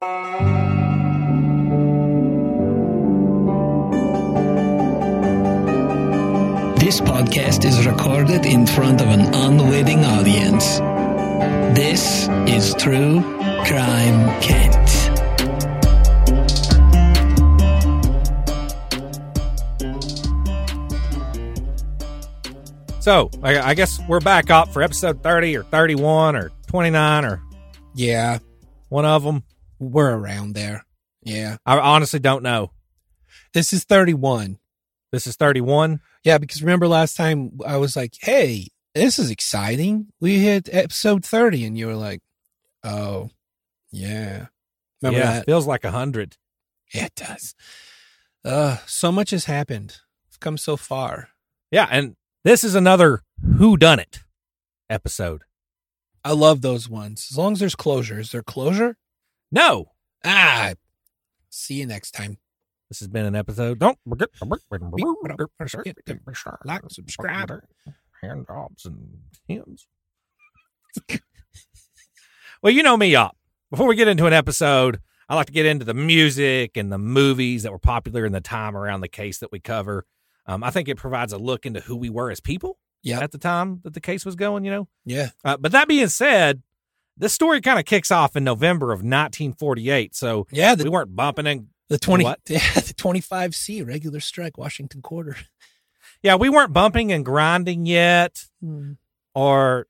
This podcast is recorded in front of an unwitting audience. This is True Crime Kent. So I, I guess we're back up for episode 30 or 31 or 29 or Yeah, one of them. We're around there. Yeah. I honestly don't know. This is 31. This is 31. Yeah, because remember last time I was like, hey, this is exciting. We hit episode 30, and you were like, oh, yeah. Remember yeah, that? feels like a hundred. Yeah, it does. Uh, so much has happened. We've come so far. Yeah, and this is another Who Done It episode. I love those ones. As long as there's closure. Is there closure? No, Ah, see you next time. this has been an episode. Don't forget Like, subscribe. hand jobs and hymns. well, you know me, up. Before we get into an episode, I like to get into the music and the movies that were popular in the time around the case that we cover. Um, I think it provides a look into who we were as people Yeah. at the time that the case was going. You know, Yeah. uh, but that being said, this story kind of kicks off in November of 1948. So Yeah. we weren't bumping in the 20, What? yeah, the 25C regular strike, Washington quarter. yeah, we weren't bumping and grinding yet, Hmm. or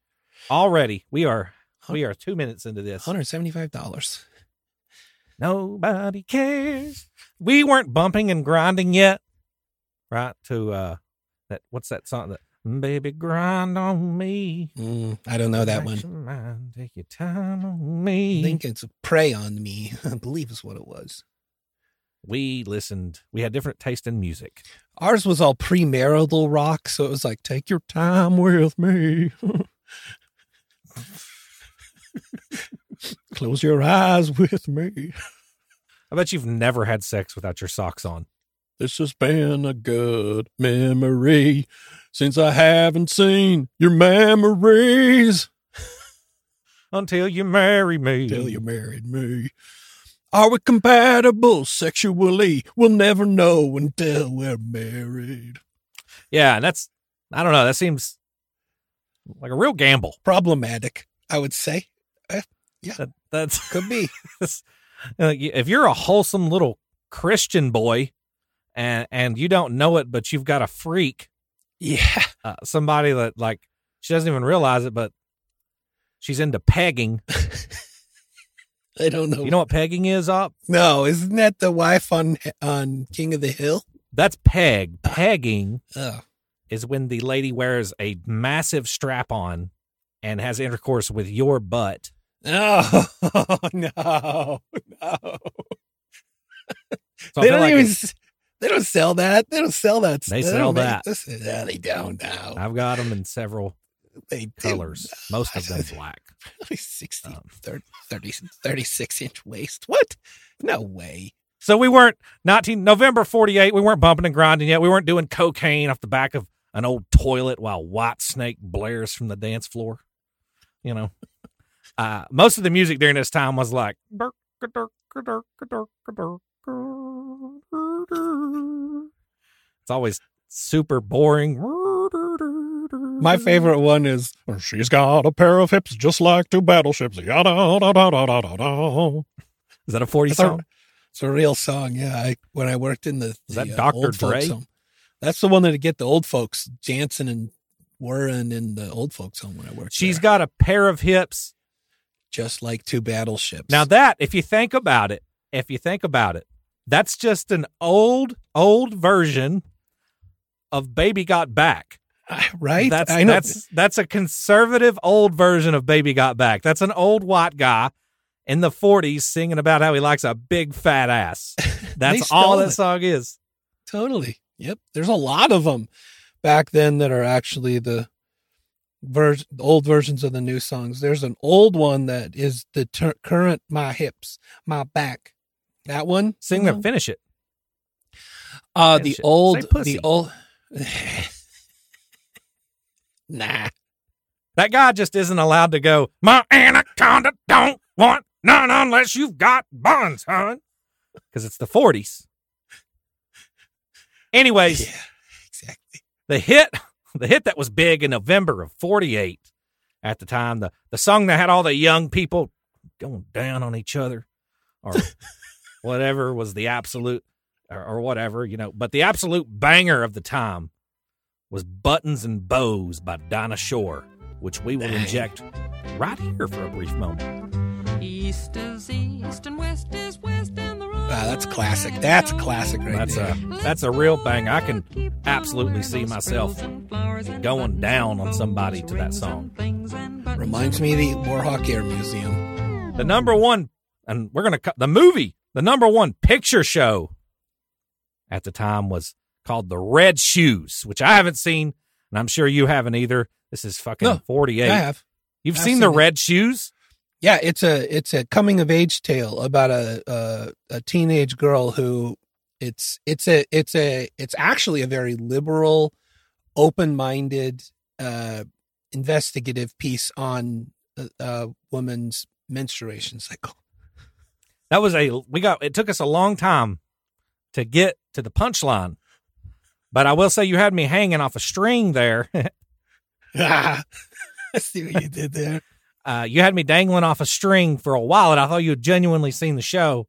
already we are we are two minutes into this. $175. Nobody cares. We weren't bumping and grinding yet, right? To uh, that what's that song? That baby grind on me. Mm, I don't know that Relax one. mind, take your time on me. I think it's Prey on Me, I believe is what it was. we listened. We had different taste in music. Ours was all premarital rock, so it was like, take your time with me. Close your eyes with me. I bet you've never had sex without your socks on. This has been a good memory since I haven't seen your memories Until you marry me. Until you married me. Are we compatible sexually? We'll never know until we're married. Yeah, and that's I don't know. That seems like a real gamble. Problematic, I would say. yeah That that's Could be. Uh, if you're a wholesome little Christian boy, and and you don't know it, but you've got a freak, Yeah. uh, somebody that like she doesn't even realize it, but she's into pegging. I don't know. You know what pegging is? Up no, isn't that the wife on on King of the Hill? that's peg. Pegging Oh, is when the lady wears a massive strap on and has intercourse with your butt. no, no, no. So they don't like even. it's- They don't sell that. They don't sell that. They don't sell that. this- Yeah, they don't now. I've got them in several They do colors, not. most of them black. 60, Um, 30, 30, 36 inch waist. What? No way. So we weren't 19 November 48. We weren't bumping and grinding yet. We weren't doing cocaine off the back of an old toilet while White Snake blares from the dance floor. You know, uh, most of the music during this time was like. It's always super boring. My favorite one is she's got a pair of hips just like two battleships. Yada, da, da, da, da, da. Is that a 40 It's a- song? It's a real song. Yeah, I, when I worked in the, the, that uh, Dr. Dre? home. That's the one that get the old folks Jansen and Warren in the old folks home when I worked. She's there. got a pair of hips. just like two battleships. Now that, if you think about it, if you think about it, that's just an old, old version of Baby Got Back. Uh, right? That's I know. that's that's a conservative old version of Baby Got Back. That's an old white guy in the 40s singing about how he likes a big fat ass. That's all that it. song is. Totally. Yep. There's a lot of them back then that are actually the ver- old versions of the new songs. There's an old one that is the ter- current my hips, my back. That one. Sing them, know? finish it. Uh Finish the it. old Say pussy. the old Nah. That guy just isn't allowed to go, My anaconda don't want None unless you've got buns, hon. Because it's the 40s. Anyways, Yeah, exactly. the hit the hit that was big in November of 48 at the time, the, the song that had all the young people going down on each other or whatever was the absolute or, or whatever, you know, but the absolute banger of the time was Buttons and Bows by Dinah Shore, which we will Dang. inject right here for a brief moment. East is east and west is west and the ah, road Wow, that's classic. That's a classic right That's there. a that's a real bang. I can absolutely see myself going down on somebody to that song. Reminds me of the Warhawk Air Museum. The number one, and we're gonna cut the movie. The number one picture show at the time was called The Red Shoes, which I haven't seen, and I'm sure you haven't either. This is fucking No, 48. I have. You've seen, seen The it. Red Shoes? Yeah, it's a it's a coming of age tale about a a, a teenage girl who it's it's a it's a it's actually a very liberal, open minded, uh, investigative piece on a, a woman's menstruation cycle. That was a we got. It took us a long time to get to the punchline, but I will say you had me hanging off a string there. I see what you did there. uh, you had me dangling off a string for a while, and I thought you had genuinely seen the show,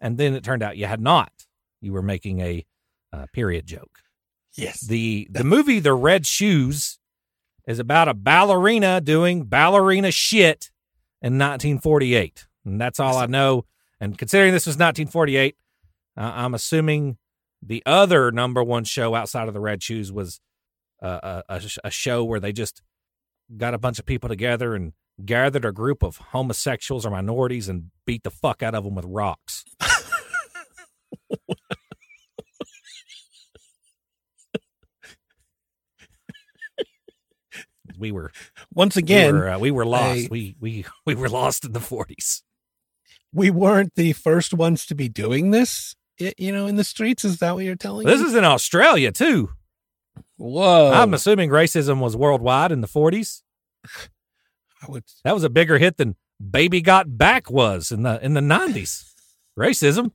and then it turned out you had not. You were making a uh, period joke. Yes. the The movie The Red Shoes is about a ballerina doing ballerina shit in 1948, and that's all I know. And considering this was 1948, uh, I'm assuming the other number one show outside of The Red Shoes was uh, a, a, a show where they just got a bunch of people together and gathered a group of homosexuals or minorities and beat the fuck out of them with rocks. we were Once we again, were, uh, we were lost. I- we we we were lost in the forties. We weren't the first ones to be doing this. You know, in the streets. Is that what you're telling This me? is in Australia too. Whoa! I'm assuming racism was worldwide in the forties. I would That was a bigger hit than "Baby Got Back" was in the in the nineties. Racism.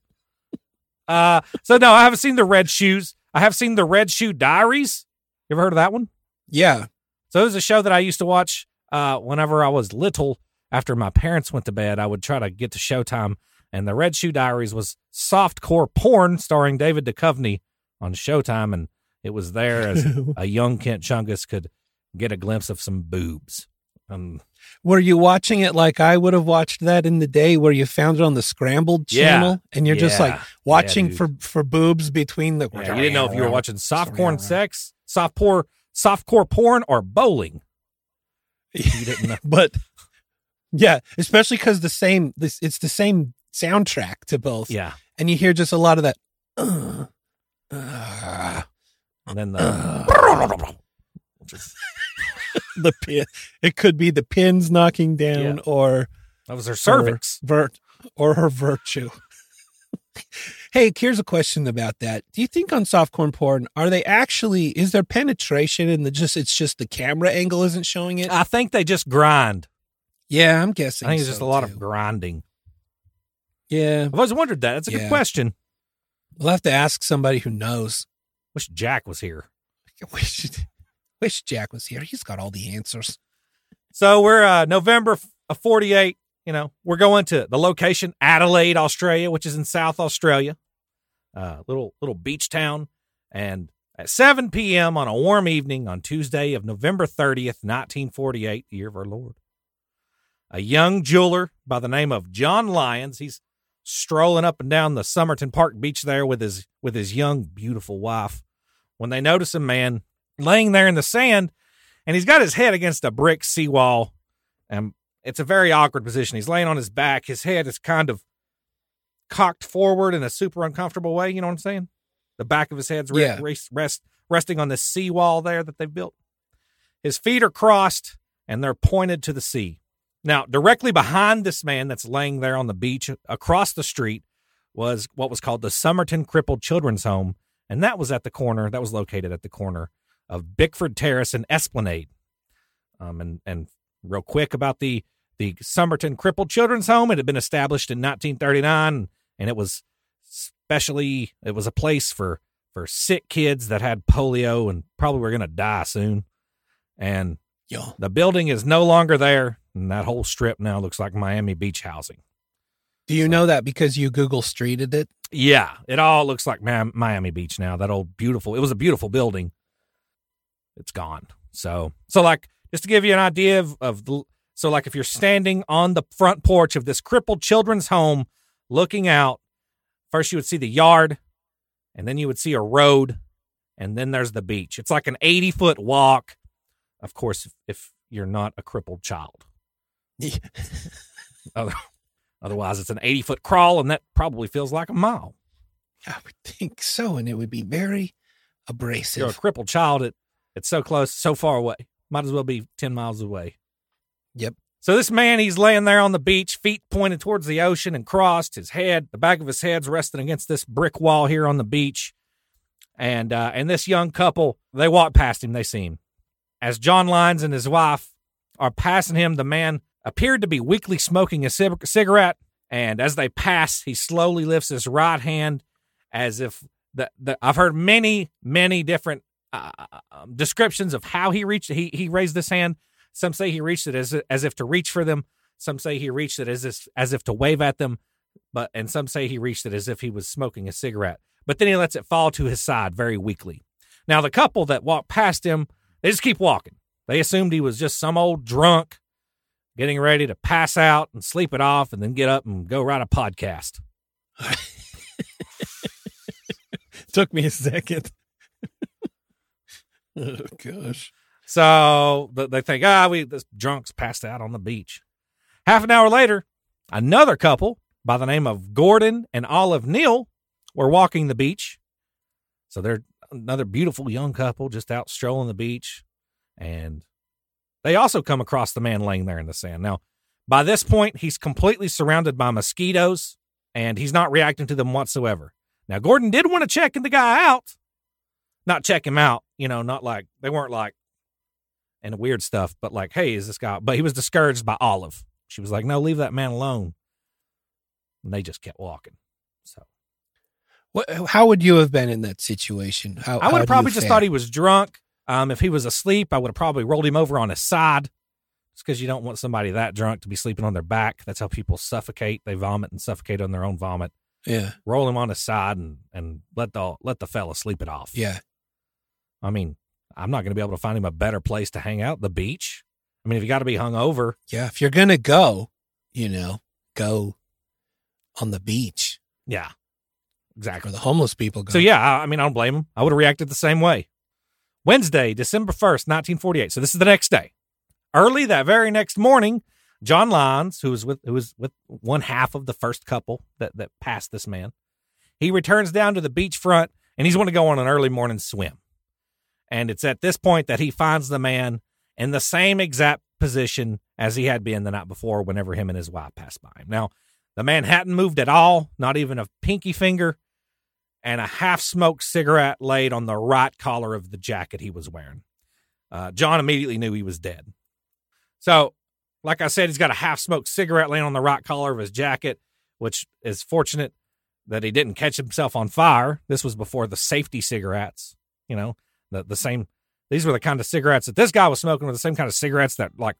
Uh, so no, I haven't seen the Red Shoes. I have seen the Red Shoe Diaries. You ever heard of that one? Yeah. So it was a show that I used to watch uh, whenever I was little. After my parents went to bed, I would try to get to Showtime, and the Red Shoe Diaries was softcore porn starring David Duchovny on Showtime, and it was there as a young Kent Chungus could get a glimpse of some boobs. Um, Were you watching it like I would have watched that in the day where you found it on the scrambled Yeah. channel and you're just like watching dude. for for boobs between the yeah, you didn't know if you were watching softcore sex, soft softcore, softcore porn, or bowling. You didn't know. but yeah, especially cuz the same this it's the same soundtrack to both. Yeah, And you hear just a lot of that uh, uh, and then the the pin it could be the pins knocking down Yeah. or that was her cervix. vert or her virtue. hey, here's a question about that. Do you think on softcore porn are they actually is there penetration in the just it's just the camera angle isn't showing it? I think they just grind. Yeah, I'm guessing. I think it's so, just a lot too. of grinding. yeah. I've always wondered that. That's a good question. We'll have to ask somebody who knows. Wish Jack was here. Wish, wish Jack was here. He's got all the answers. So we're uh, November of 48. You know, we're going to the location Adelaide, Australia, which is in South Australia, uh, little little beach town. And at 7 p.m. on a warm evening on Tuesday of November 30th, 1948, the year of our Lord, a young jeweler by the name of John Lyons, he's strolling up and down the Somerton Park beach there with his with his young, beautiful wife. When they notice a man laying there in the sand, and he's got his head against a brick seawall, and it's a very awkward position. He's laying on his back. His head is kind of cocked forward in a super uncomfortable way. You know what I'm saying? The back of his head's Yeah. rest, rest, resting on this seawall there that they've built. His feet are crossed and they're pointed to the sea. Now, directly behind this man that's laying there on the beach across the street was what was called the Somerton Crippled Children's Home. And that was at the corner, that was located at the corner of Bickford Terrace and Esplanade. Um, and, and real quick about the, The Somerton Crippled Children's Home it had been established in 1939, and it was specially it was a place for for sick kids that had polio and probably were going to die soon. And Yeah. the building is no longer there, and that whole strip now looks like Miami Beach housing. Do you know that because you Google streeted it? Yeah, it all looks like Miami Beach now. That old beautiful. It was a beautiful building. It's gone. So, so like just to give you an idea of, of the so like if you're standing on the front porch of this crippled children's home, looking out, first you would see the yard, and then you would see a road, and then there's the beach. It's like an 80 foot walk. Of course, if you're not a crippled child. Other- Otherwise, it's an 80 foot crawl, and that probably feels like a mile. I would think so, and it would be very abrasive. you're a crippled child, it it's so close, so far away. Might as well be ten miles away. Yep. So this man, he's laying there on the beach, feet pointed towards the ocean and crossed. His head, the back of his head's resting against this brick wall here on the beach. And uh, and this young couple, they walk past him. They see him. As John Lyons and his wife are passing him, the man appeared to be weakly smoking a cigarette. And as they pass, he slowly lifts his right hand as if the, the I've heard many, many different uh, um, descriptions of how he reached. He he raised this hand. Some say he reached it as as if to reach for them. Some say he reached it as if, as if to wave at them. But and some say he reached it as if he was smoking a cigarette. But then he lets it fall to his side very weakly. Now the couple that walked past him, they just keep walking. They assumed he was just some old drunk getting ready to pass out and sleep it off and then get up and go write a podcast. Took me a second. oh gosh. So they think, ah, we this drunk's passed out on the beach. Half an hour later, another couple by the name of Gordon and Olive Neill were walking the beach. So they're another beautiful young couple just out strolling the beach. And they also come across the man laying there in the sand. Now, by this point, he's completely surrounded by mosquitoes and he's not reacting to them whatsoever. Now, Gordon did want to check the guy out, not check him out, you know, not like they weren't like, and weird stuff, but like, hey, is this guy? But he was discouraged by Olive. She was like, no, leave that man alone. And they just kept walking. So What? How would you have been in that situation? How I would have probably just thought he was drunk. Um, if he was asleep, I would have probably rolled him over on his side. It's because you don't want somebody that drunk to be sleeping on their back. That's how people suffocate. They vomit and suffocate on their own vomit. Yeah. Roll him on his side and and let the let the fella sleep it off. Yeah. I mean, I'm not going to be able to find him a better place to hang out. The beach. I mean, if you got to be hung over, Yeah. If you're gonna go, you know, go on the beach yeah, where exactly. the homeless people go. So yeah, I, I mean, I don't blame him. I would have reacted the same way. Wednesday, December first, nineteen forty-eight. So this is the next day. Early that very next morning, John Lyons, who was with who was with one half of the first couple that that passed this man, he returns down to the beachfront and he's going to go on an early morning swim. And it's at this point that he finds the man in the same exact position as he had been the night before whenever him and his wife passed by him. Now, the man hadn't moved at all, not even a pinky finger, and a half smoked cigarette laid on the right collar of the jacket he was wearing. Uh, John immediately knew he was dead. So, like I said, he's got a half smoked cigarette laying on the right collar of his jacket, which is fortunate that he didn't catch himself on fire. This was before the safety cigarettes, you know, the, the same. These were the kind of cigarettes that this guy was smoking were the same kind of cigarettes that like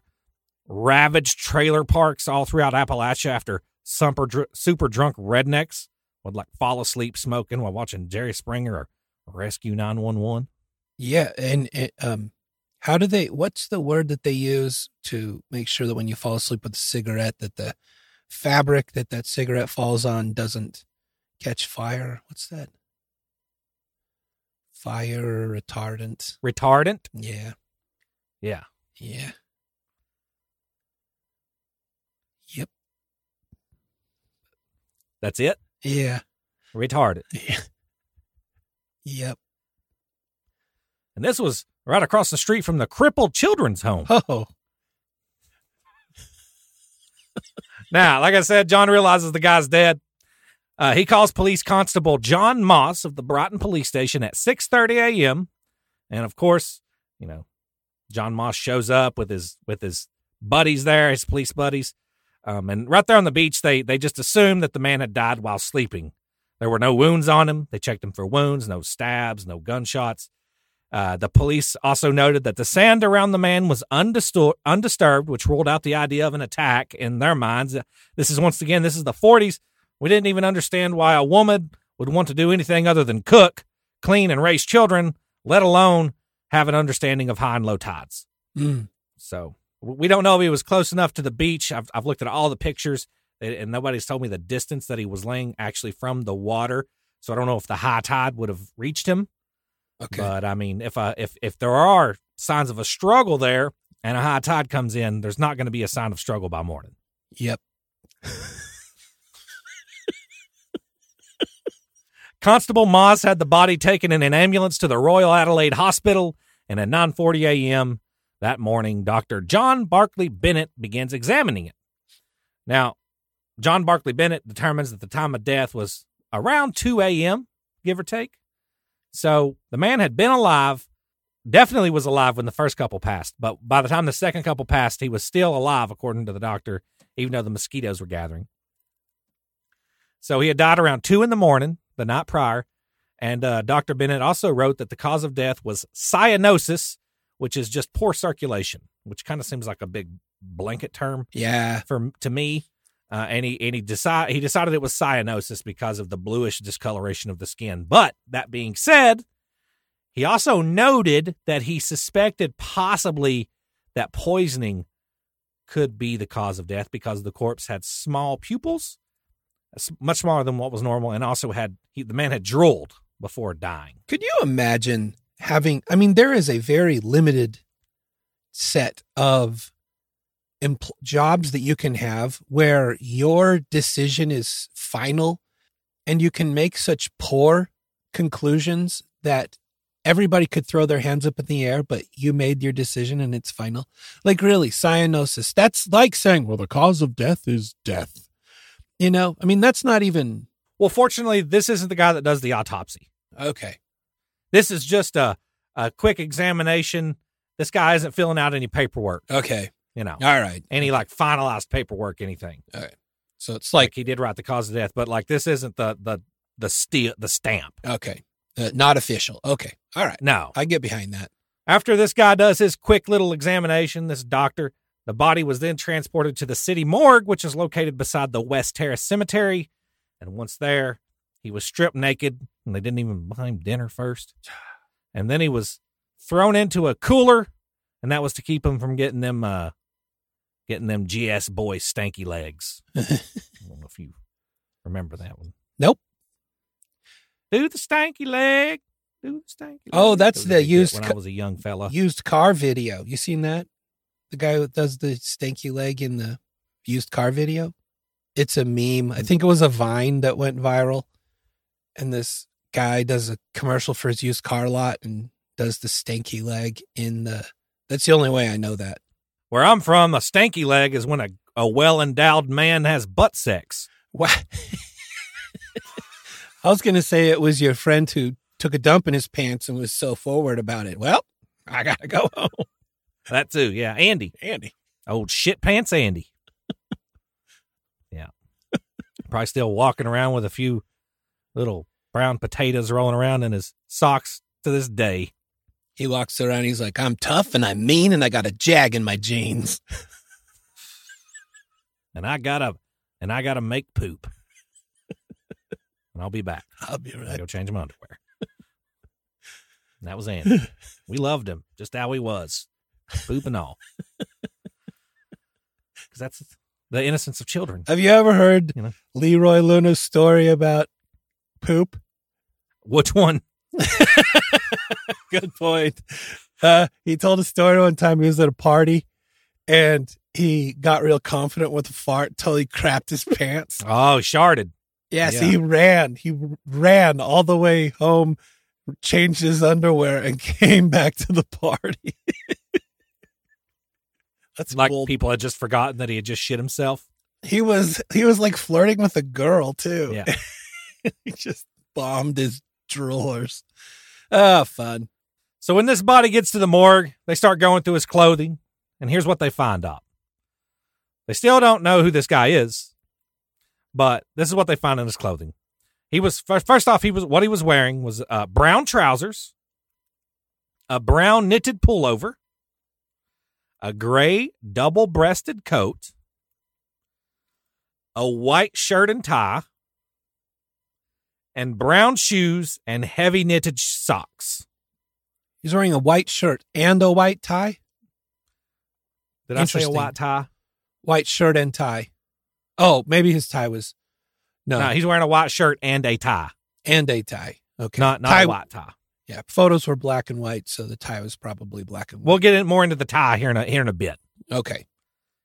ravaged trailer parks all throughout Appalachia after super, super drunk rednecks would like fall asleep smoking while watching Jerry Springer or Rescue 911. Yeah, and it, um, how do they? What's the word that they use to make sure that when you fall asleep with a cigarette, that the fabric that that cigarette falls on doesn't catch fire? What's that? Fire retardant. Retardant? Yeah, Yeah. yeah. Yep. That's it? Yeah. Retarded. Yeah. Yep. And this was right across the street from the crippled children's home. Oh. Now, like I said, John realizes the guy's dead. Uh, he calls police constable John Moss of the Brighton police station at 6:30 a.m. And of course, you know, John Moss shows up with his with his buddies there, his police buddies. Um, and right there on the beach, they they just assumed that the man had died while sleeping. There were no wounds on him. They checked him for wounds, no stabs, no gunshots. Uh, the police also noted that the sand around the man was undistur- undisturbed, which ruled out the idea of an attack in their minds. This is once again, this is the 40s. We didn't even understand why a woman would want to do anything other than cook, clean, and raise children, let alone have an understanding of high and low tides. Mm. So we don't know if he was close enough to the beach. I've, I've looked at all the pictures, and nobody's told me the distance that he was laying actually from the water. So I don't know if the high tide would have reached him. Okay. But I mean, if uh, if if there are signs of a struggle there and a high tide comes in, there's not going to be a sign of struggle by morning. yep. Constable Moss had the body taken in an ambulance to the Royal Adelaide Hospital, and at 9:40 a.m. that morning, Dr. John Barkley Bennett begins examining it. Now, John Barkley Bennett determines that the time of death was around 2 a.m., give or take. So the man had been alive, definitely was alive when the first couple passed, but by the time the second couple passed, he was still alive, according to the doctor, even though the mosquitoes were gathering. So he had died around 2 in the morning the night prior. And uh, Dr. Bennett also wrote that the cause of death was cyanosis, which is just poor circulation, which kind of seems like a big blanket term Yeah. for to me. Uh, and he and he decide he decided it was cyanosis because of the bluish discoloration of the skin. But that being said, he also noted that he suspected possibly that poisoning could be the cause of death because the corpse had small pupils, much smaller than what was normal, and also had he, the man had drooled before dying. Could you imagine having? I mean, there is a very limited set of empl- jobs that you can have where your decision is final and you can make such poor conclusions that everybody could throw their hands up in the air, but you made your decision and it's final. Like, really, cyanosis. That's like saying, well, the cause of death is death. You know, I mean, that's not even Well, fortunately, this isn't the guy that does the autopsy. okay. This is just a a quick examination. This guy isn't filling out any paperwork, Okay. you know, All right. any like finalized paperwork, anything. All right. So it's Like like, he did write the cause of death, but like this isn't the the the steel the stamp. okay, uh, not official. Okay. All right. No. I get behind that. After this guy does his quick little examination, this doctor, the body was then transported to the city morgue, which is located beside the West Terrace Cemetery. And once there, he was stripped naked, and they didn't even buy him dinner first. And then he was thrown into a cooler, and that was to keep him from getting them, uh, getting them GS boy stanky legs. I don't know if you remember that one. Nope. Do the stanky leg. Do the stanky. Oh, leg. that's the a big hit used when I was a young fella. Used car video. You seen that? The guy that does the stanky leg in the used car video? It's a meme. I think it was a Vine that went viral. And this guy does a commercial for his used car lot and does the stanky leg in the. That's the only way I know that. Where I'm from, a stanky leg is when a, a well endowed man has butt sex. What? I was going to say it was your friend who took a dump in his pants and was so forward about it. Well, I got to go home. That too, yeah. Andy, Andy. old shit pants Andy. yeah. Probably still walking around with a few little brown potatoes rolling around in his socks to this day. He walks around. He's like, I'm tough and I'm mean and I got a jag in my jeans. And I gotta and I gotta make poop. and I'll be back. I'll be right. I go change my underwear. And that was Andy. we loved him just how he was, poop and all. Because that's the innocence of children. Have you ever heard You know. Leroy Luna's story about poop? Which one? Good point. Uh, he told a story one time he was at a party and he got real confident with a fart till he crapped his pants. Oh, sharded. Yes, Yeah. he ran. He ran all the way home, changed his underwear, and came back to the party. That's Like bold. people had just forgotten that he had just shit himself. He was he was like flirting with a girl too. Yeah. he just bombed his drawers. Ah, fun. So when this body gets to the morgue, they start going through his clothing, and here's what they find out. They still don't know who this guy is, but this is what they found in his clothing. He was first, off, he was what he was wearing was uh, brown trousers, a brown knitted pullover, a gray double breasted coat, a white shirt and tie, and brown shoes and heavy knitted socks. He's wearing a white shirt and a white tie. Did I say a white tie? White shirt and tie. Oh, maybe his tie was no, No, he's wearing a white shirt and a tie, and a tie. Okay, not not tie, a white tie. Yeah, photos were black and white, so the tie was probably black and We'll get in more into the tie here in a here in a bit okay.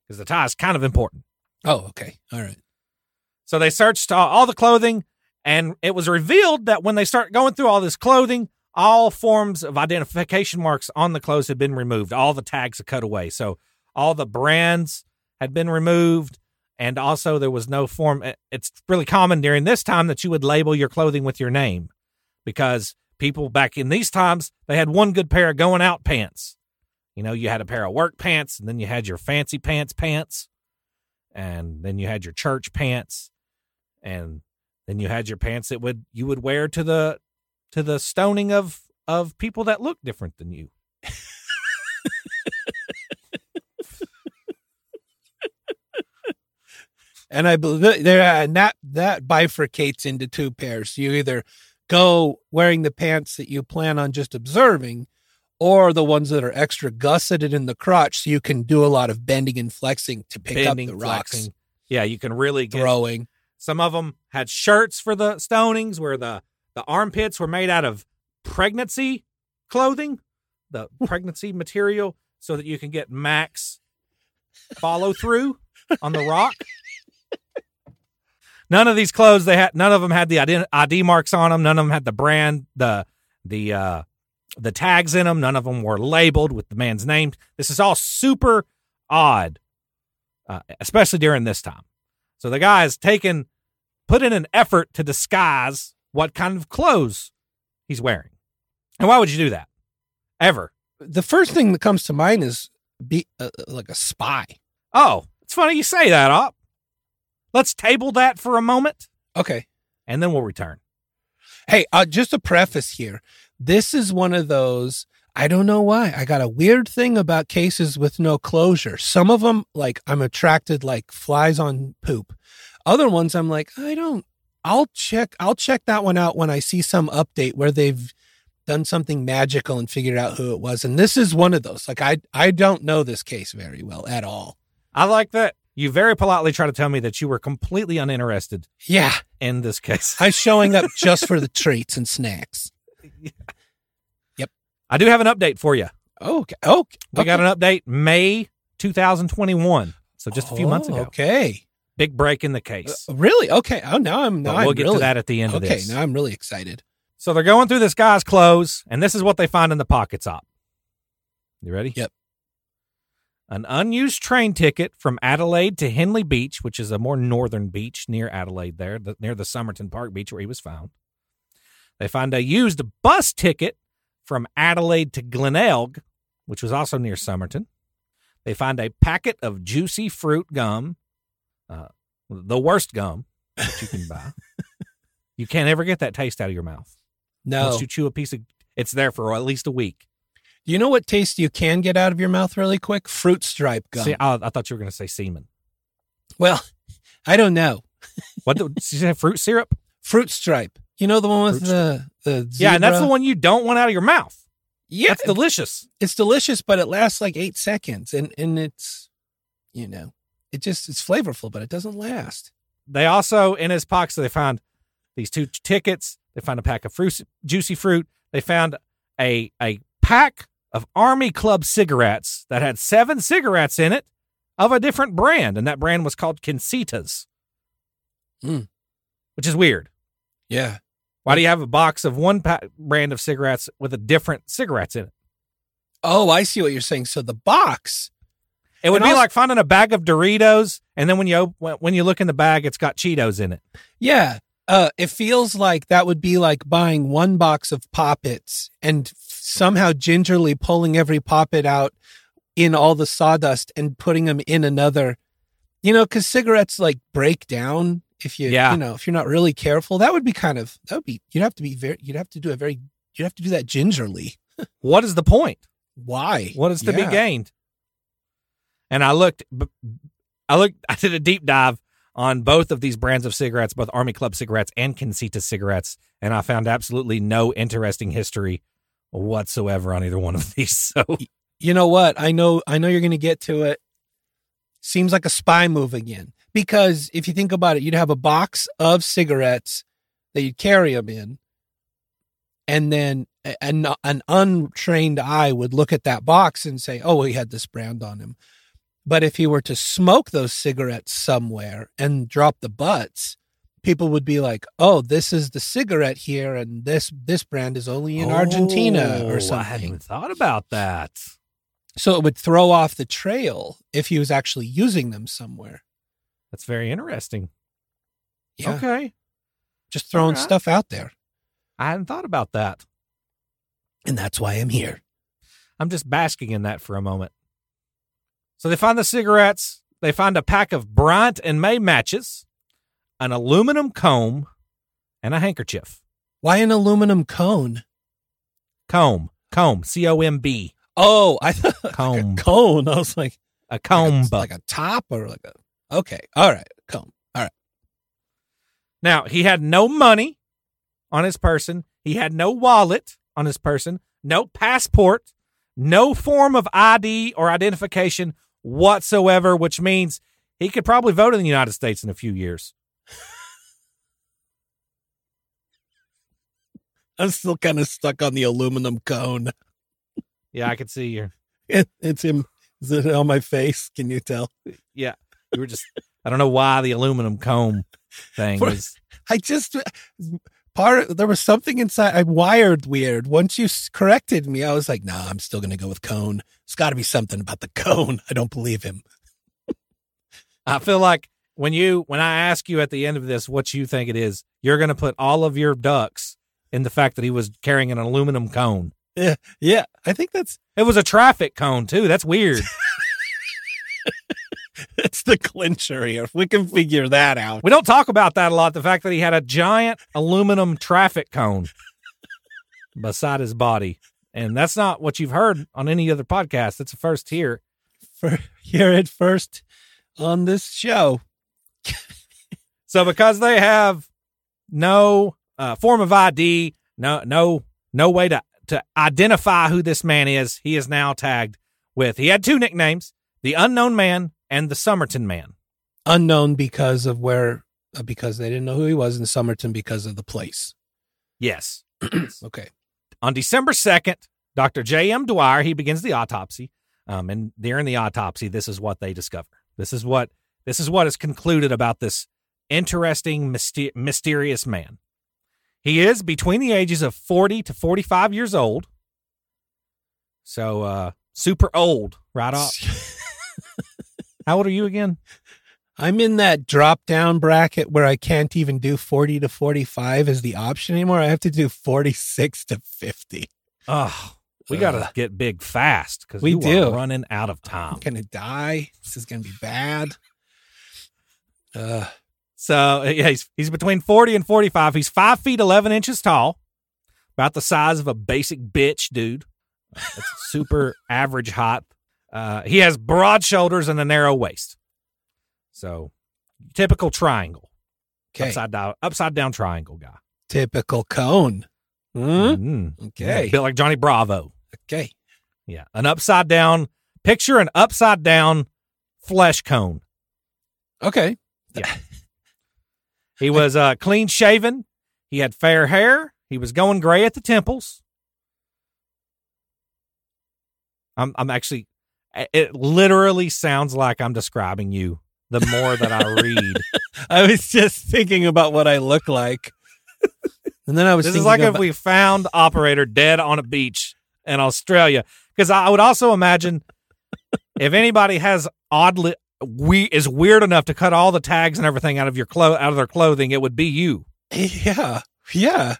because the tie is kind of important. Oh, okay. All right. So they searched all, all the clothing, and it was revealed that when they start going through all this clothing, all forms of identification marks on the clothes had been removed. All the tags had cut away. So all the brands had been removed, and also there was no form. It's really common during this time that you would label your clothing with your name because people back in these times they had one good pair of going out pants. You know, you had a pair of work pants, and then you had your fancy pants pants, and then you had your church pants, and then you had your pants that would you would wear to the to the stoning of of people that look different than you. And I believe there and that that bifurcates into two pairs. You either go wearing the pants that you plan on just observing, or the ones that are extra gusseted in the crotch, so you can do a lot of bending and flexing to pick Bending, up the rocks, flexing. Yeah, you can really get throwing. Some of them had shirts for the stonings where the, the armpits were made out of pregnancy clothing, the pregnancy material, so that you can get max follow through on the rock. None of these clothes they had. None of them had the ID, ID marks on them. None of them had the brand, the the uh, the tags in them. None of them were labeled with the man's name. This is all super odd, uh, especially during this time. So the guy's taken, put in an effort to disguise what kind of clothes he's wearing. And why would you do that? Ever? The first thing that comes to mind is be uh, like a spy. Oh, it's funny you say that, Op. Let's table that for a moment Okay. and then we'll return. Hey, uh, just a preface here. This is one of those. I don't know why. I got a weird thing about cases with no closure. Some of them, like, I'm attracted like flies on poop. Other ones, I'm like, I don't. I'll check. I'll check that one out when I see some update where they've done something magical and figured out who it was. And this is one of those. Like, I I don't know this case very well at all. I like that. You very politely try to tell me that you were completely uninterested Yeah, in this case. I'm showing up just for the treats and snacks. I do have an update for you. Okay. Okay. We got an update May 2021. So just a few months Oh, ago. Okay. Big break in the case. Uh, really? Okay. Oh, now I'm. Now But we'll I'm get really, to that at the end of this. Okay. Now I'm really excited. So they're going through this guy's clothes, and this is what they find in the pockets op. You ready? Yep. An unused train ticket from Adelaide to Henley Beach, which is a more northern beach near Adelaide, there, the, near the Somerton Park beach where he was found. They find a used bus ticket from Adelaide to Glenelg, which was also near Somerton. They find a packet of juicy fruit gum, uh, the worst gum that you can buy. you can't ever get that taste out of your mouth. No. Once you chew a piece of, it's there for at least a week. Do you know what taste you can get out of your mouth really quick? Fruit stripe gum. See, I, I thought you were going to say semen. well, I don't know. What the, did you say? Fruit syrup? Fruit stripe. You know the one with Fruit the the Yeah, and that's the one you don't want out of your mouth. Yeah, That's delicious. it's delicious, but it lasts like eight seconds, and and it's you know it just it's flavorful, but it doesn't last. They also in his pockets they found these two tickets. They found a pack of fruit, juicy fruit. They found a a pack of Army Club cigarettes that had seven cigarettes in it of a different brand, and that brand was called Kensitas, Mm. which is weird. Yeah. Why do you have a box of one pa- brand of cigarettes with a different cigarettes in it? Oh, I see what you're saying. So the box. It would And be also- like finding a bag of Doritos, and then when you when when you look in the bag, it's got Cheetos in it. Yeah. Uh, it feels like that would be like buying one box of poppets and somehow gingerly pulling every poppet out in all the sawdust and putting them in another You know, because cigarettes like break down if you, Yeah. you know, if you're not really careful. That would be kind of that would be. You'd have to be very. You'd have to do it very. You'd have to do that gingerly. What is the point? Why? What is to be gained? And I looked, i looked, I did a deep dive on both of these brands of cigarettes, both Army Club cigarettes and Concita cigarettes, and I found absolutely no interesting history whatsoever on either one of these. So You know what? I know. I know you're going to get to it. Seems like a spy move again. Because if you think about it, you'd have a box of cigarettes that you'd carry them in, and then an an untrained eye would look at that box and say, "Oh, he had this brand on him." But if he were to smoke those cigarettes somewhere and drop the butts, people would be like, "Oh, this is the cigarette here, and this this brand is only in Argentina Oh, or I hadn't even thought about that. So it would throw off the trail if he was actually using them somewhere. That's very interesting. Yeah. Okay. Just throwing Alright. stuff out there. I hadn't thought about that. And that's why I'm here. I'm just basking in that for a moment. So they find the cigarettes. They find a pack of Bryant and May matches, an aluminum comb, and a handkerchief. Why an aluminum cone? Comb, comb, C O M B, Oh, I thought like Comb. a cone. I was like, a comb. like a, like a top or like a. Okay. All right. Cone. All right. now he had no money on his person. He had no wallet on his person. No passport. No form of ID or identification whatsoever, which means he could probably vote in the United States in a few years. I'm still kind of stuck on the aluminum cone. Yeah, I could see you. It, it's him. Is it on my face? Can you tell? Yeah, you were just. I don't know why the aluminum comb thing For- was. I just part there was something inside. I wired weird. Once you corrected me, I was like, "No, I'm still gonna go with cone. It's got to be something about the cone." I don't believe him. I feel like when you when I ask you at the end of this what you think it is, you're going to put all of your ducks in the fact that he was carrying an aluminum cone. Yeah, yeah. I think that's It was a traffic cone too. That's weird. that's the clincher here. If we can figure that out, we don't talk about that a lot. The fact that he had a giant aluminum traffic cone beside his body, and that's not what you've heard on any other podcast. It's the first here. for hear it first on this show. So because they have no uh, form of ID, no no no way to to identify who this man is, he is now tagged with. He had two nicknames: the Unknown Man and the Somerton Man. Unknown because of where, uh, because they didn't know who he was in Somerton because of the place. Yes. Okay. On December second, Doctor J. M. Dwyer he begins the autopsy, um, and during the autopsy, this is what they discover. This is what this is what is concluded about this interesting, myster- mysterious man. He is between the ages of 40 to 45 years old. So, uh, super old, right off. How old are you again? I'm in that drop down bracket where I can't even do 40 to 45 as the option anymore. I have to do 46 to 50. Oh, we got to get big fast because We do. are running out of time. I'm going to die. This is going to be bad. Uh, So yeah, he's he's between forty and forty five. He's five feet eleven inches tall, about the size of a basic bitch, dude. That's super average height. Uh, he has broad shoulders and a narrow waist. So typical triangle, okay. upside down, upside down triangle guy. Typical cone. Hmm? Mhm. Okay. Yeah, built like Johnny Bravo. Okay. Yeah, an upside down picture, an upside down flesh cone. Okay. He was uh, clean shaven. He had fair hair. He was going gray at the temples. I'm I'm actually it literally sounds like I'm describing you the more that I read. I was just thinking about what I look like. And then I was this is like if we found operator dead on a beach in Australia because I would also imagine if anybody has oddly we is weird enough to cut all the tags and everything out of your clo- out of their clothing it would be you. Yeah. Yeah.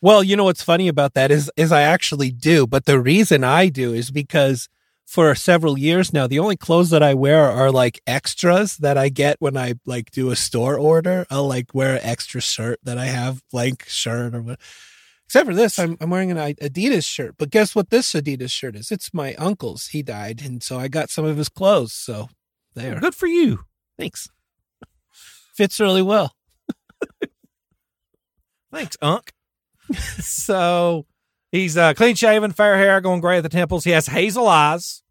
Well, you know what's funny about that is is I actually do, but the reason I do is because for several years now. The only clothes that I wear are like extras that I get when I like do a store order. I'll like wear an extra shirt that I have, blank shirt or what. Except for this, I'm I'm wearing an Adidas shirt. But guess what this Adidas shirt is? It's my uncle's. He died, and so I got some of his clothes. So there. Good for you. Thanks. Fits really well. Thanks, Unc. so he's uh, clean shaven, fair hair, going gray at the temples. He has hazel eyes,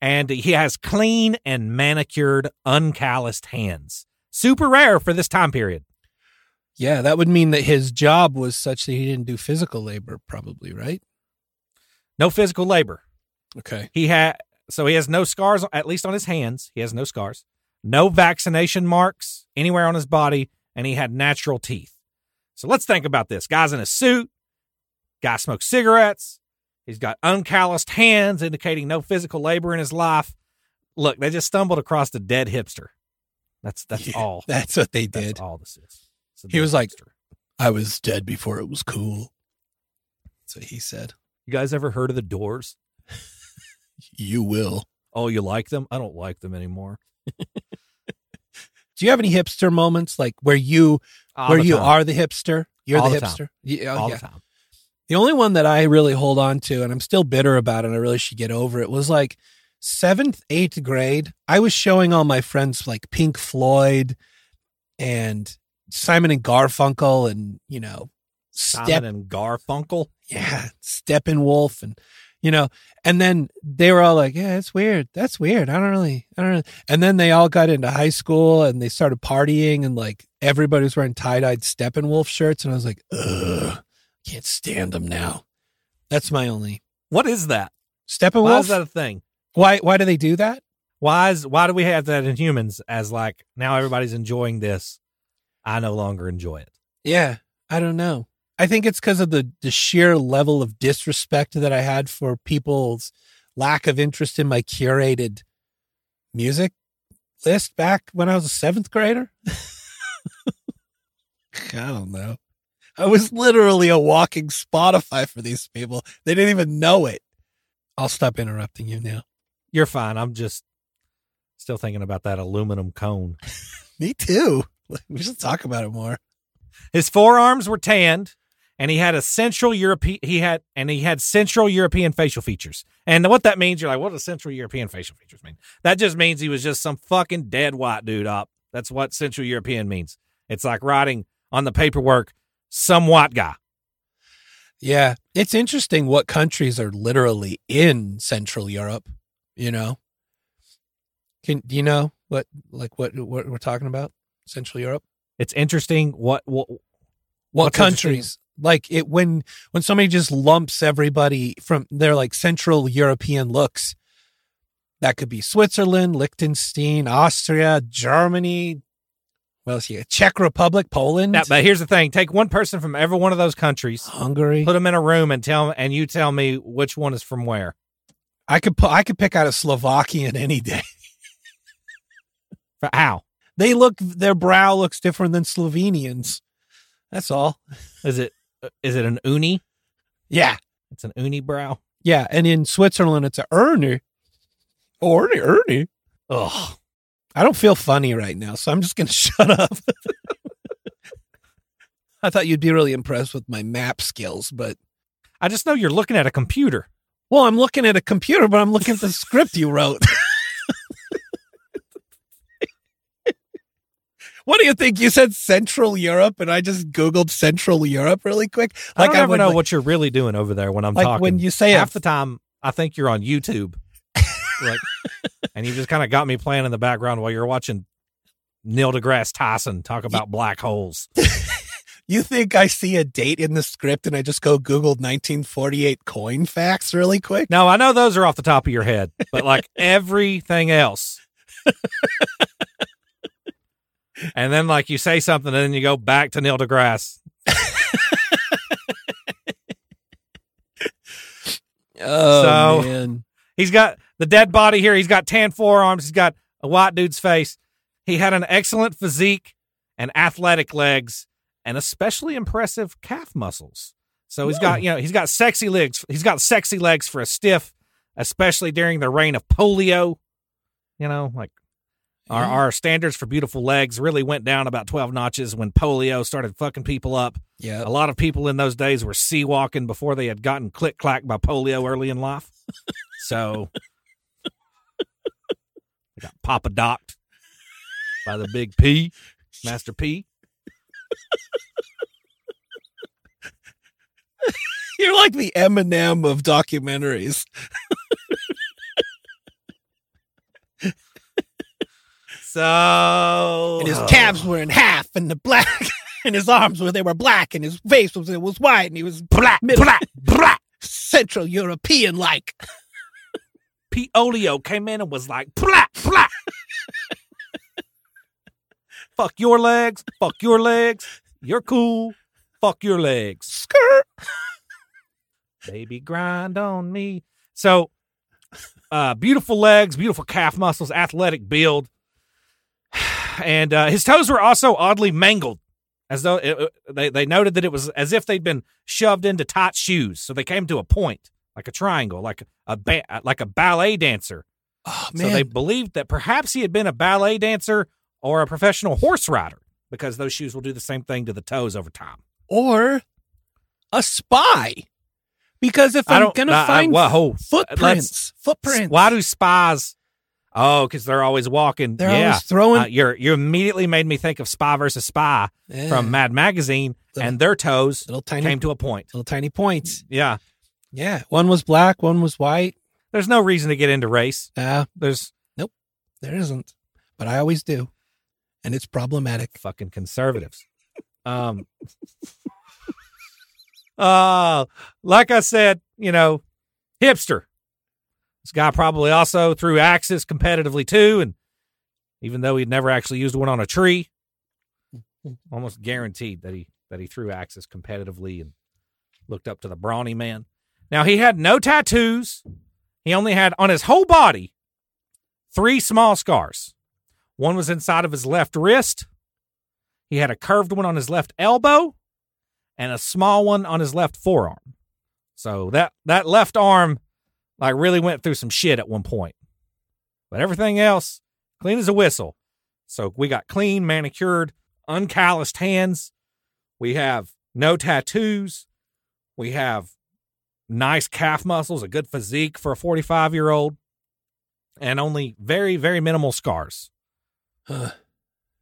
and he has clean and manicured, uncalloused hands. Super rare for this time period. Yeah, that would mean that his job was such that he didn't do physical labor, probably, right? No physical labor. Okay. He had so he has no scars, at least on his hands. He has no scars, no vaccination marks anywhere on his body, and he had natural teeth. So let's think about this. Guy's in a suit. Guy smokes cigarettes. He's got uncalloused hands, indicating no physical labor in his life. Look, they just stumbled across a dead hipster. That's that's Yeah, all. That's what they That's did. all this is. It's a He was like- I was dead before it was cool. That's what he said. "You guys ever heard of the Doors? You will. Oh, you like them? I don't like them anymore. Do you have any hipster moments like where you All where the you time. are the hipster? You're All the the hipster. Oh, yeah, all yeah. the time. The only one that I really hold on to, and I'm still bitter about it, and I really should get over it, was like seventh, eighth grade. I was showing all my friends like Pink Floyd and Simon and Garfunkel and, you know, Simon Step, and Garfunkel. yeah, Steppenwolf and, you know, and then they were all like, yeah, it's weird. That's weird. I don't really, I don't really. And then they all got into high school and they started partying and like everybody was wearing tie dyed Steppenwolf shirts. And I was like, ugh, can't stand them now. That's my only What is that? Steppenwolf. Why is that a thing? Why why do they do that? Why is why do we have that in humans as like now everybody's enjoying this? I no longer enjoy it. Yeah, I don't know. I think it's because of the the sheer level of disrespect that I had for people's lack of interest in my curated music list back when I was a seventh grader. I don't know. I was literally a walking Spotify for these people. They didn't even know it. I'll stop interrupting you now. You're fine. I'm just still thinking about that aluminum cone. Me too. We should talk about it more. His forearms were tanned, and he had a Central European. He had and he had Central European facial features. And what that means, you're like, what does Central European facial features mean? That just means he was just some fucking dead white dude up. That's what Central European means. It's like writing on the paperwork, some white guy. Yeah, it's interesting what countries are literally in Central Europe. You know, can do you know what like what what we're talking about? Central Europe. It's interesting what, what What countries? Like it when when somebody just lumps everybody from their like Central European looks. That could be Switzerland, Liechtenstein, Austria, Germany. What else? Yeah, Czech Republic, Poland, Now, but here's the thing: take one person from every one of those countries, Hungary. put them in a room, and tell and you tell me which one is from where. I could put I could pick out a Slovakian any day. For- How They look their brow looks different than Slovenians. That's all. is it? Is it an uni? Yeah. It's an uni brow. Yeah. And in Switzerland it's a Ernie. Ernie, Ernie. Ugh. I don't feel funny right now, so I'm just gonna shut up. I thought you'd be really impressed with my map skills, but I just know you're looking at a computer. well, I'm looking at a computer, but I'm looking at the script you wrote. What do you think? You said Central Europe, and I just Googled Central Europe really quick. Like I don't ever would, know like- what you're really doing over there when I'm like talking. when you say half a- the time, I think you're on YouTube, like, and you just kind of got me playing in the background while you're watching Neil deGrasse Tyson talk about black holes. You think I see a date in the script and I just go Googled 1948 coin facts really quick? No, I know those are off the top of your head, but like everything else. and then like you say something and then you go back to Neil deGrasse. Oh So- man. He's got the dead body here. He's got tan forearms. He's got a white dude's face. He had an excellent physique and athletic legs and especially impressive calf muscles. So he's got, you know, he's got sexy legs. He's got sexy legs for a stiff especially during the reign of polio. You know, like our, Yeah. our standards for beautiful legs really went down about 12 notches when polio started fucking people up. Yeah. A lot of people in those days were sea walking before they had gotten click clack by polio early in life. so they got Papa Docked by the big P, Master P. You're like the Eminem of documentaries. So And his calves were in half, and the black, and his arms were they were black, and his face was it was white, and he was black, middle- black, black. Central European like. Pete Olio came in and was like, black, black. fuck your legs, fuck your legs. You're cool. Fuck your legs. Skirt. baby grind on me so uh beautiful legs beautiful calf muscles athletic build and uh his toes were also oddly mangled as though it, it- they, they noted that it was as if they'd been shoved into tight shoes so they came to a point like a triangle like a ba- like a ballet dancer Oh so they believed that perhaps he had been a ballet dancer or a professional horse rider because those shoes will do the same thing to the toes over time or a spy. Because if I'm gonna I- I- find whoa, footprints, footprints, Why do spies? Oh, because they're always walking. they're yeah. always throwing Uh, you're you immediately made me think of Spy versus Spy Yeah. from Mad Magazine, Little- and their toes little tiny, came to a point. little tiny points. Yeah, Yeah, one was black, one was white. there's no reason to get into race. Ah, There's nope, there isn't, but I always do, and it's problematic. fucking conservatives. Um. Uh, like I said, you know, hipster. This guy probably also threw axes competitively too, and even though he'd never actually used one on a tree, almost guaranteed that he that he threw axes competitively and looked up to the brawny man. Now he had no tattoos. He only had on his whole body three small scars. One was inside of his left wrist. He had a curved one on his left elbow and a small one on his left forearm. So that that left arm like really went through some shit at one point. But everything else clean as a whistle. So we got clean, manicured, uncalloused hands. We have no tattoos. We have nice calf muscles, a good physique for a 45 year old, and only very, very minimal scars.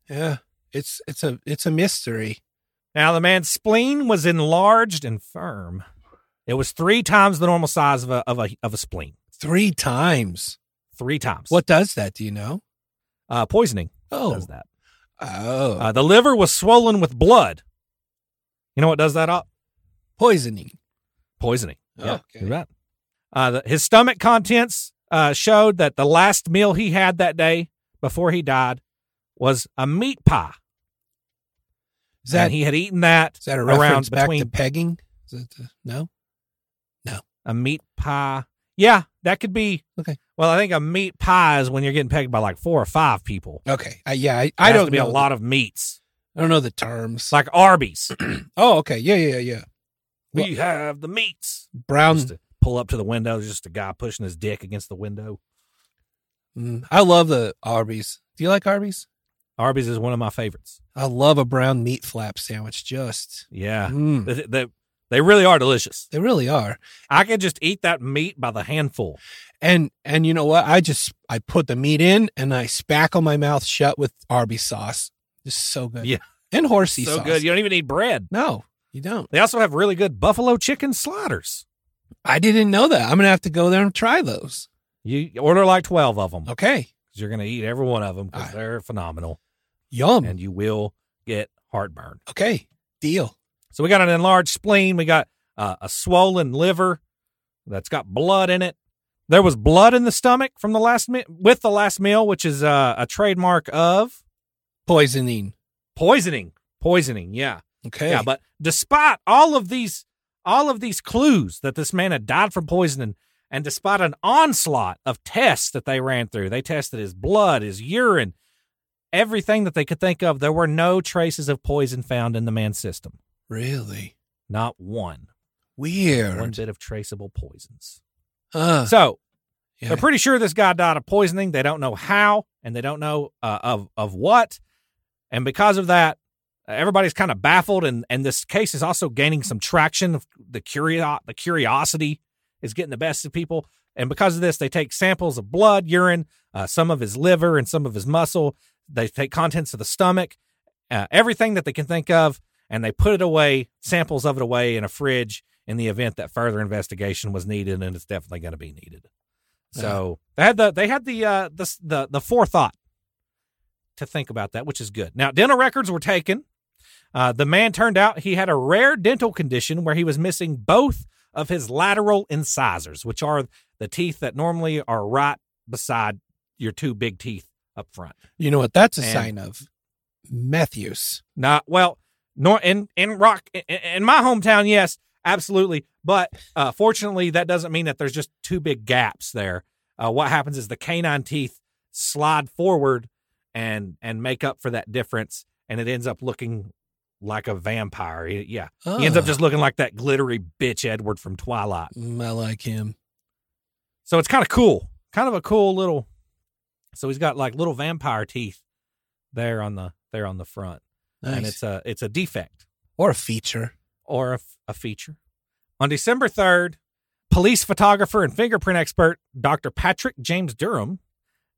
Yeah, it's it's a it's a mystery. Now, the man's spleen was enlarged and firm. It was three times the normal size of a, of a, of a spleen. Three times. Three times. What does that? Do you know? Uh, poisoning Oh, does that. oh, Uh, the liver was swollen with blood. You know what does that up? poisoning. Poisoning. Yeah, Okay. bet. Uh, the, his stomach contents uh, showed that the last meal he had that day before he died was a meat pie. Is that and he had eaten that is that a around reference back between to pegging? Is it, uh, no. A meat pie. Yeah, that could be. Okay. Well, I think a meat pie is when you're getting pegged by like four or five people. Okay. I, yeah, I, I don't to be know a lot of meats, I don't know the terms. Like Arby's. oh, okay. Yeah, yeah, yeah. we have the meats. Brown. Pull up to the window, there's just a guy pushing his dick against the window. Mm, I love the Arby's. Do you like Arby's? Arby's is one of my favorites. I love a brown meat flap sandwich. Just Yeah, mm, they, they, they really are delicious. they really are. I could just eat that meat by the handful. And and you know what? I just I put the meat in and I spackle my mouth shut with Arby's sauce. Just so good. Yeah. And horsey so sauce. good. You don't even need bread. no, you don't. They also have really good buffalo chicken sliders. I didn't know that. I'm gonna have to go there and try those. You order like 12 of them because Okay. you're going to eat every one of them because they're phenomenal Yum. and you will get heartburn. okay. Deal. So we got an enlarged spleen. We got uh, a swollen liver that's got blood in it. There was blood in the stomach from the last me- with the last meal, which is uh, a trademark of Poisoning. poisoning. Poisoning, yeah, Okay. yeah. But despite all of these, all of these clues that this man had died from poisoning, and despite an onslaught of tests that they ran through, they tested his blood, his urine, everything that they could think of. There were no traces of poison found in the man's system. Really Not one. weird. One bit of traceable poisons. Uh, So Yeah. They're pretty sure this guy died of poisoning. They don't know how, and they don't know uh, of of what. And because of that, everybody's kind of baffled. And and this case is also gaining some traction. The curio- the curiosity is getting the best of people. And because of this, they take samples of blood, urine, uh, some of his liver, and some of his muscle. They take contents of the stomach, uh, everything that they can think of, and they put it away, samples of it away in a fridge in the event that further investigation was needed, and it's definitely going to be needed. So they had the they had the uh the the the forethought to think about that, which is good. Now dental records were taken. Uh, the man turned out he had a rare dental condition where he was missing both of his lateral incisors, which are the teeth that normally are right beside your two big teeth up front. You know what that's a And- sign of? Meth use. Not well, nor in in rock in, in my hometown, yes, absolutely. But uh, fortunately, that doesn't mean that there's just two big gaps there. Uh, what happens is the canine teeth slide forward and and make up for that difference, and it ends up looking like a vampire. He- yeah, he ends up Ah. just looking like that glittery bitch Edward from Twilight. Mm, I like him. So it's kind of cool, kind of a cool little. So he's got like little vampire teeth there on the there on the front, and it's a it's a defect. or a feature. or a, a feature. On December 3rd, police photographer and fingerprint expert Dr. Patrick James Durham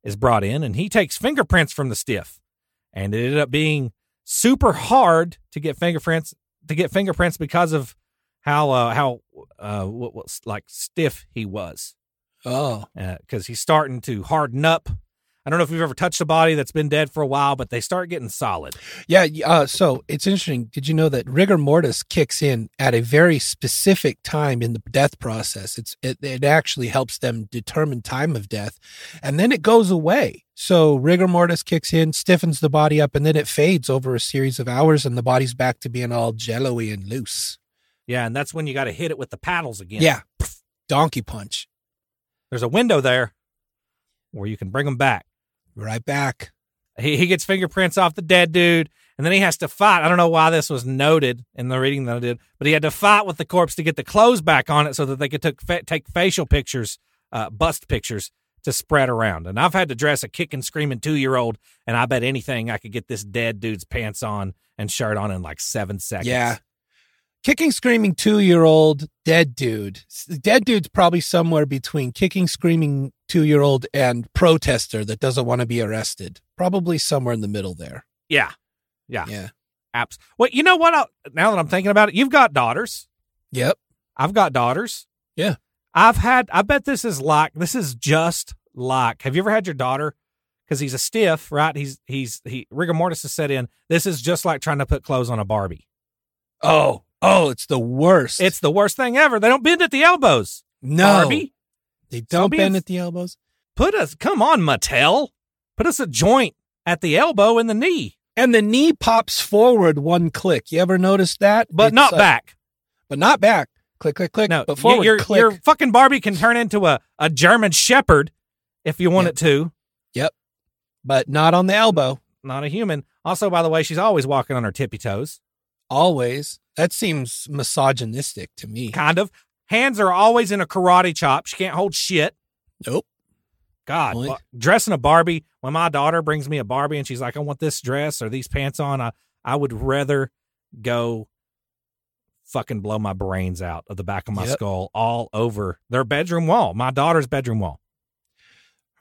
is brought in and he takes fingerprints from the stiff. And it ended up being super hard to get fingerprints to get fingerprints because of how uh, how uh, what, what like stiff he was Oh, because he's starting to harden up. I don't know if you've ever touched a body that's been dead for a while, but they start getting solid. yeah. Uh, so it's interesting. Did you know that rigor mortis kicks in at a very specific time in the death process? It's it, it actually helps them determine time of death, and then it goes away. So rigor mortis kicks in, stiffens the body up, and then it fades over a series of hours, and the body's back to being all jello-y and loose. Yeah, and that's when you got to hit it with the paddles again. Yeah, donkey punch. there's a window there where you can bring them back. Right back. He he gets fingerprints off the dead dude, and then he has to fight. I don't know why this was noted in the reading that I did, but he had to fight with the corpse to get the clothes back on it so that they could took, fa- take facial pictures, uh, bust pictures to spread around. And I've had to dress a kicking, screaming two year old, and I bet anything I could get this dead dude's pants on and shirt on in like seven seconds. Yeah. Kicking, screaming two year old dead dude. Dead dude's probably somewhere between kicking, screaming two year old and protester that doesn't want to be arrested. Probably somewhere in the middle there. yeah, yeah, Yeah. apps. Well, you know what? i now that I'm thinking about it, you've got daughters. Yep. I've got daughters. Yeah. I've had, I bet this is like, this is just like, have you ever had your daughter? Because he's a stiff, right? He's, he's, he, rigor mortis is set in. This is just like trying to put clothes on a Barbie. Oh, oh, it's the worst. It's the worst thing ever. They don't bend at the elbows. no. Barbie, They don't be bend at the elbows. put us, come on, Mattel. Put us a joint at the elbow and the knee, And the knee pops forward one click. You ever notice that? but It's, not uh, back. But not back. Click, click, click. No, but forward. your, click. your fucking Barbie can turn into a, a German Shepherd if you want Yep. it to. Yep. But not on the elbow. Not a human. Also, by the way, she's always walking on her tippy toes. Always. That seems misogynistic to me. kind of. Hands are always in a karate chop. She can't hold shit. Nope. God, dressing a Barbie. When my daughter brings me a Barbie and she's like, "I want this dress or these pants on," I I would rather go fucking blow my brains out of the back of my Yep. skull all over their bedroom wall, my daughter's bedroom wall.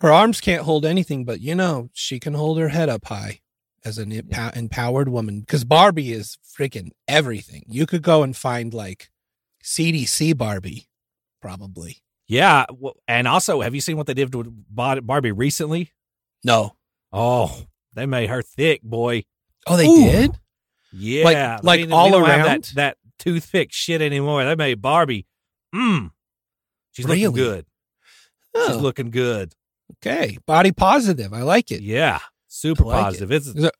Her arms can't hold anything, but you know, she can hold her head up high as an empow- empowered woman because Barbie is freaking everything. You could go and find like CDC Barbie, probably. Yeah, and also, have you seen what they did with Barbie recently? No. Oh, they made her thick, boy. Oh, they Ooh. did? Yeah, like we all around? that, that toothpick shit anymore. They made Barbie. Mmm. She's looking Really? good. She's Oh, looking good. okay. Body positive. I like it. Yeah, super like positive. It's. It-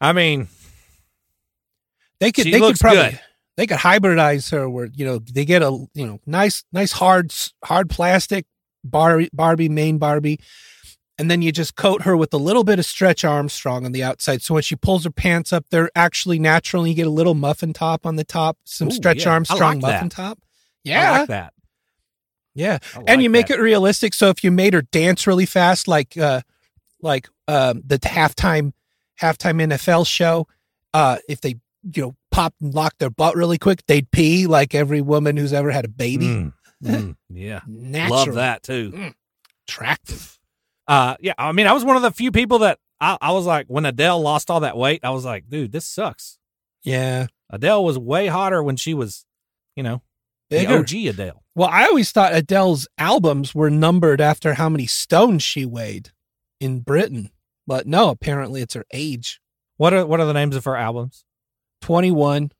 I mean, They could She they looks could probably good. they could hybridize her where, you know, they get a you know, nice nice hard hard plastic Barbie Barbie main Barbie. And then you just coat her with a little bit of stretch Armstrong on the outside. So when she pulls her pants up, they're actually natural. And you get a little muffin top on the top, some Ooh, stretch yeah. I Armstrong like muffin that. top. I Yeah. like that. Yeah. I and you make that. it realistic. So if you made her dance really fast, like uh like um the halftime halftime NFL show, uh if they you know pop and lock their butt really quick, they'd pee like every woman who's ever had a baby. Mm, mm, yeah, Natural, love that too. attractive. Uh, yeah, I mean, I was one of the few people that I, I was like, when Adele lost all that weight, I was like, dude, this sucks. Yeah, Adele was way hotter when she was, you know, bigger. the OG Adele. Well, I always thought Adele's albums were numbered after how many stones she weighed in Britain, but no, apparently it's her age. What are what are the names of her albums? 21,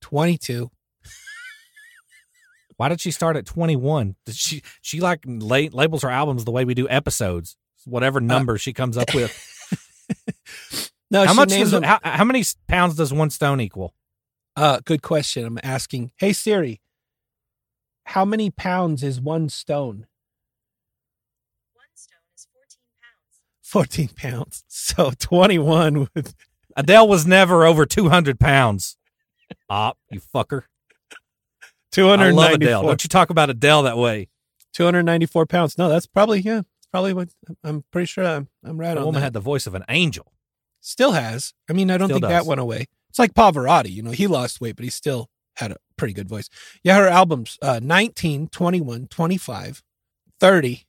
22. Why did she start at 21? Did she she like la- labels her albums the way we do episodes. Whatever number she comes up with. No, how much does them- how, how many pounds does one stone equal? Uh, good question. I'm asking. Hey Siri, how many pounds is one stone? One stone is 14 14 pounds. So 21 with Adele was never over 200 pounds. Op, you fucker. I love 294, Adele. Don't you talk about Adele that way. 294 pounds. No, that's probably, yeah, it's probably what I'm pretty sure I'm, I'm right The on woman that. had the voice of an angel. Still has. I mean, I don't Still think that went away. It's like Pavarotti, you know, he lost weight, but he still had a pretty good voice. Yeah, her albums uh 19, 21, 25, 30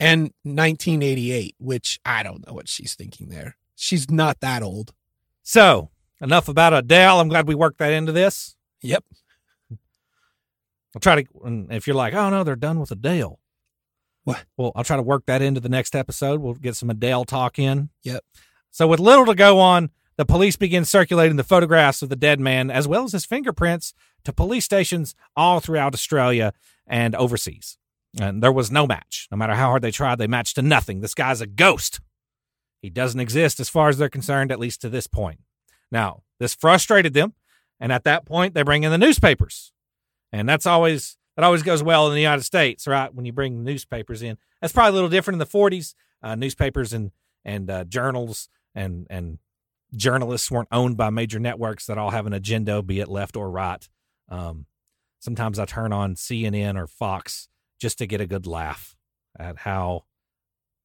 and 1988, which I don't know what she's thinking there. She's not that old. So, enough about Adele. I'm glad we worked that into this. Yep. I'll try to, and if you're like, oh no, they're done with Adele. What? Well, I'll try to work that into the next episode. We'll get some Adele talk in. Yep. So, with little to go on, the police begin circulating the photographs of the dead man as well as his fingerprints to police stations all throughout Australia and overseas. And there was no match. No matter how hard they tried, they matched to nothing. This guy's a ghost. He doesn't exist as far as they're concerned, at least to this point. Now, this frustrated them. And at that point, they bring in the newspapers. And that's always, that always goes well in the United States, right? When you bring newspapers in. That's probably a little different in the 40s. Uh, newspapers and, and uh, journals and, and journalists weren't owned by major networks that all have an agenda, be it left or right. Um, sometimes I turn on CNN or Fox just to get a good laugh at how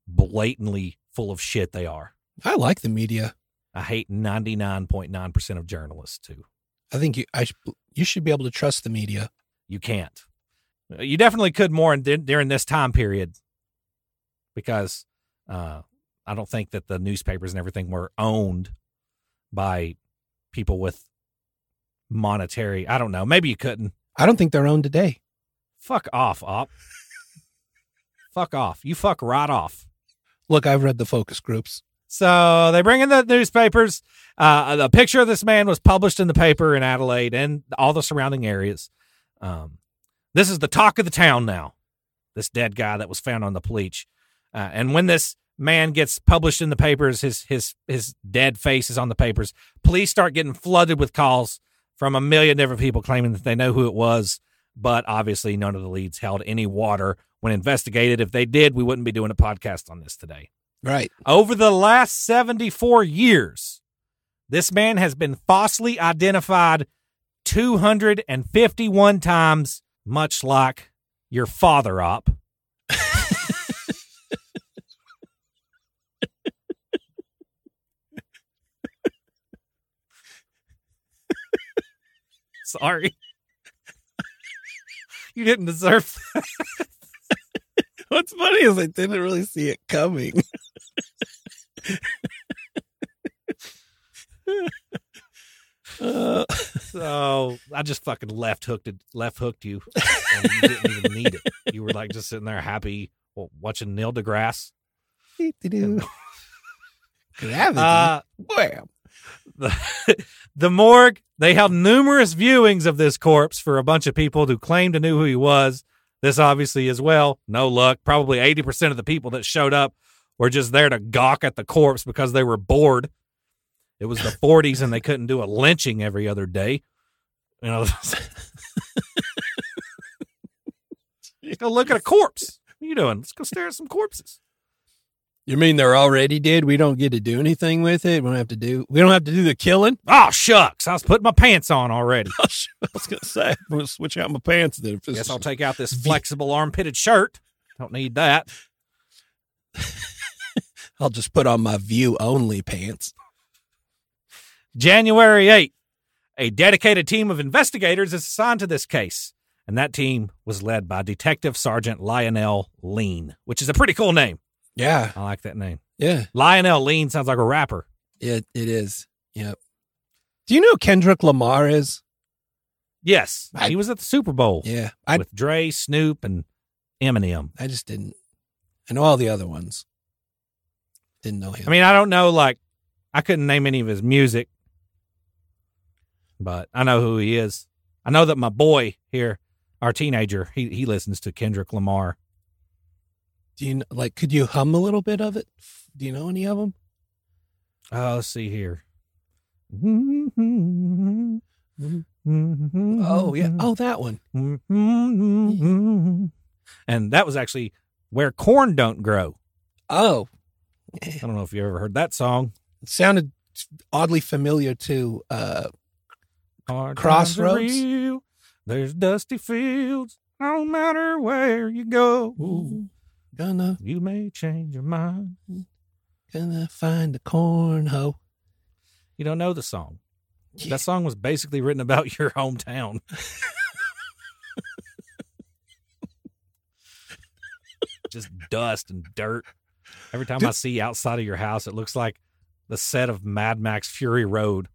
blatantly full of shit they are. I like the media. I hate 99.9% of journalists too. I think you I you should be able to trust the media. You can't. You definitely could more in, during this time period because uh, I don't think that the newspapers and everything were owned by people with monetary. I don't know. Maybe you couldn't. I don't think they're owned today. Fuck off, op. fuck off. You fuck right off. Look, I've read the focus groups. So they bring in the newspapers. Uh, the picture of this man was published in the paper in Adelaide and all the surrounding areas. Um, this is the talk of the town now. This dead guy that was found on the bleach. Uh, and when this man gets published in the papers, his his his dead face is on the papers. Police start getting flooded with calls from a million different people claiming that they know who it was, but obviously none of the leads held any water when investigated. If they did, we wouldn't be doing a podcast on this today. Right. Over the last 74 years, this man has been falsely identified 251 times, much like your father op. Sorry. You didn't deserve that. What's funny is I didn't really see it coming. uh, So I just fucking left hooked it, left hooked you, and you didn't even need it. You were like just sitting there happy, well, watching Neil deGrasse. Gravity. Uh, Wham. The, the morgue they held numerous viewings of this corpse for a bunch of people who claimed to know who he was. This obviously as well, no luck. Probably eighty percent of the people that showed up were just there to gawk at the corpse because they were bored. It was the forties and they couldn't do a lynching every other day. You know, go look at a corpse. What are you doing? Let's go stare at some corpses. You mean they're already dead? We don't get to do anything with it. We don't have to do. We don't have to do the killing. Oh shucks, I was putting my pants on already. I was gonna say, I'm gonna switch out my pants. Then if Guess I'll take out this flexible armpitted shirt. Don't need that. I'll just put on my view only pants. January 8th, a dedicated team of investigators is assigned to this case. And that team was led by Detective Sergeant Lionel Leane, which is a pretty cool name. Yeah, I like that name. yeah, Lionel Leane sounds like a rapper. it it is. Yep. Do you know who Kendrick Lamar is? Yes, I- he was at the Super Bowl Yeah, I with Dre, Snoop, and Eminem. I just didn't. I know all the other ones. Didn't know him. I mean, I don't know, like, I couldn't name any of his music, but I know who he is. I know that my boy here, our teenager, he, he listens to Kendrick Lamar. Do you like? Could you hum a little bit of it? Do you know any of them? Oh, let's see here. Oh yeah. Oh, that one. And that was actually where corn don't grow. Oh, I don't know if you ever heard that song. it sounded oddly familiar to. uh Hard Crossroads? real. There's dusty fields. No matter where you go, Gonna you may change your mind. gonna find a corn hoe. You don't know the song. Yeah. That song was basically written about your hometown. Just dust and dirt. Every time I see outside of your house, it looks like the set of Mad Max Fury Road.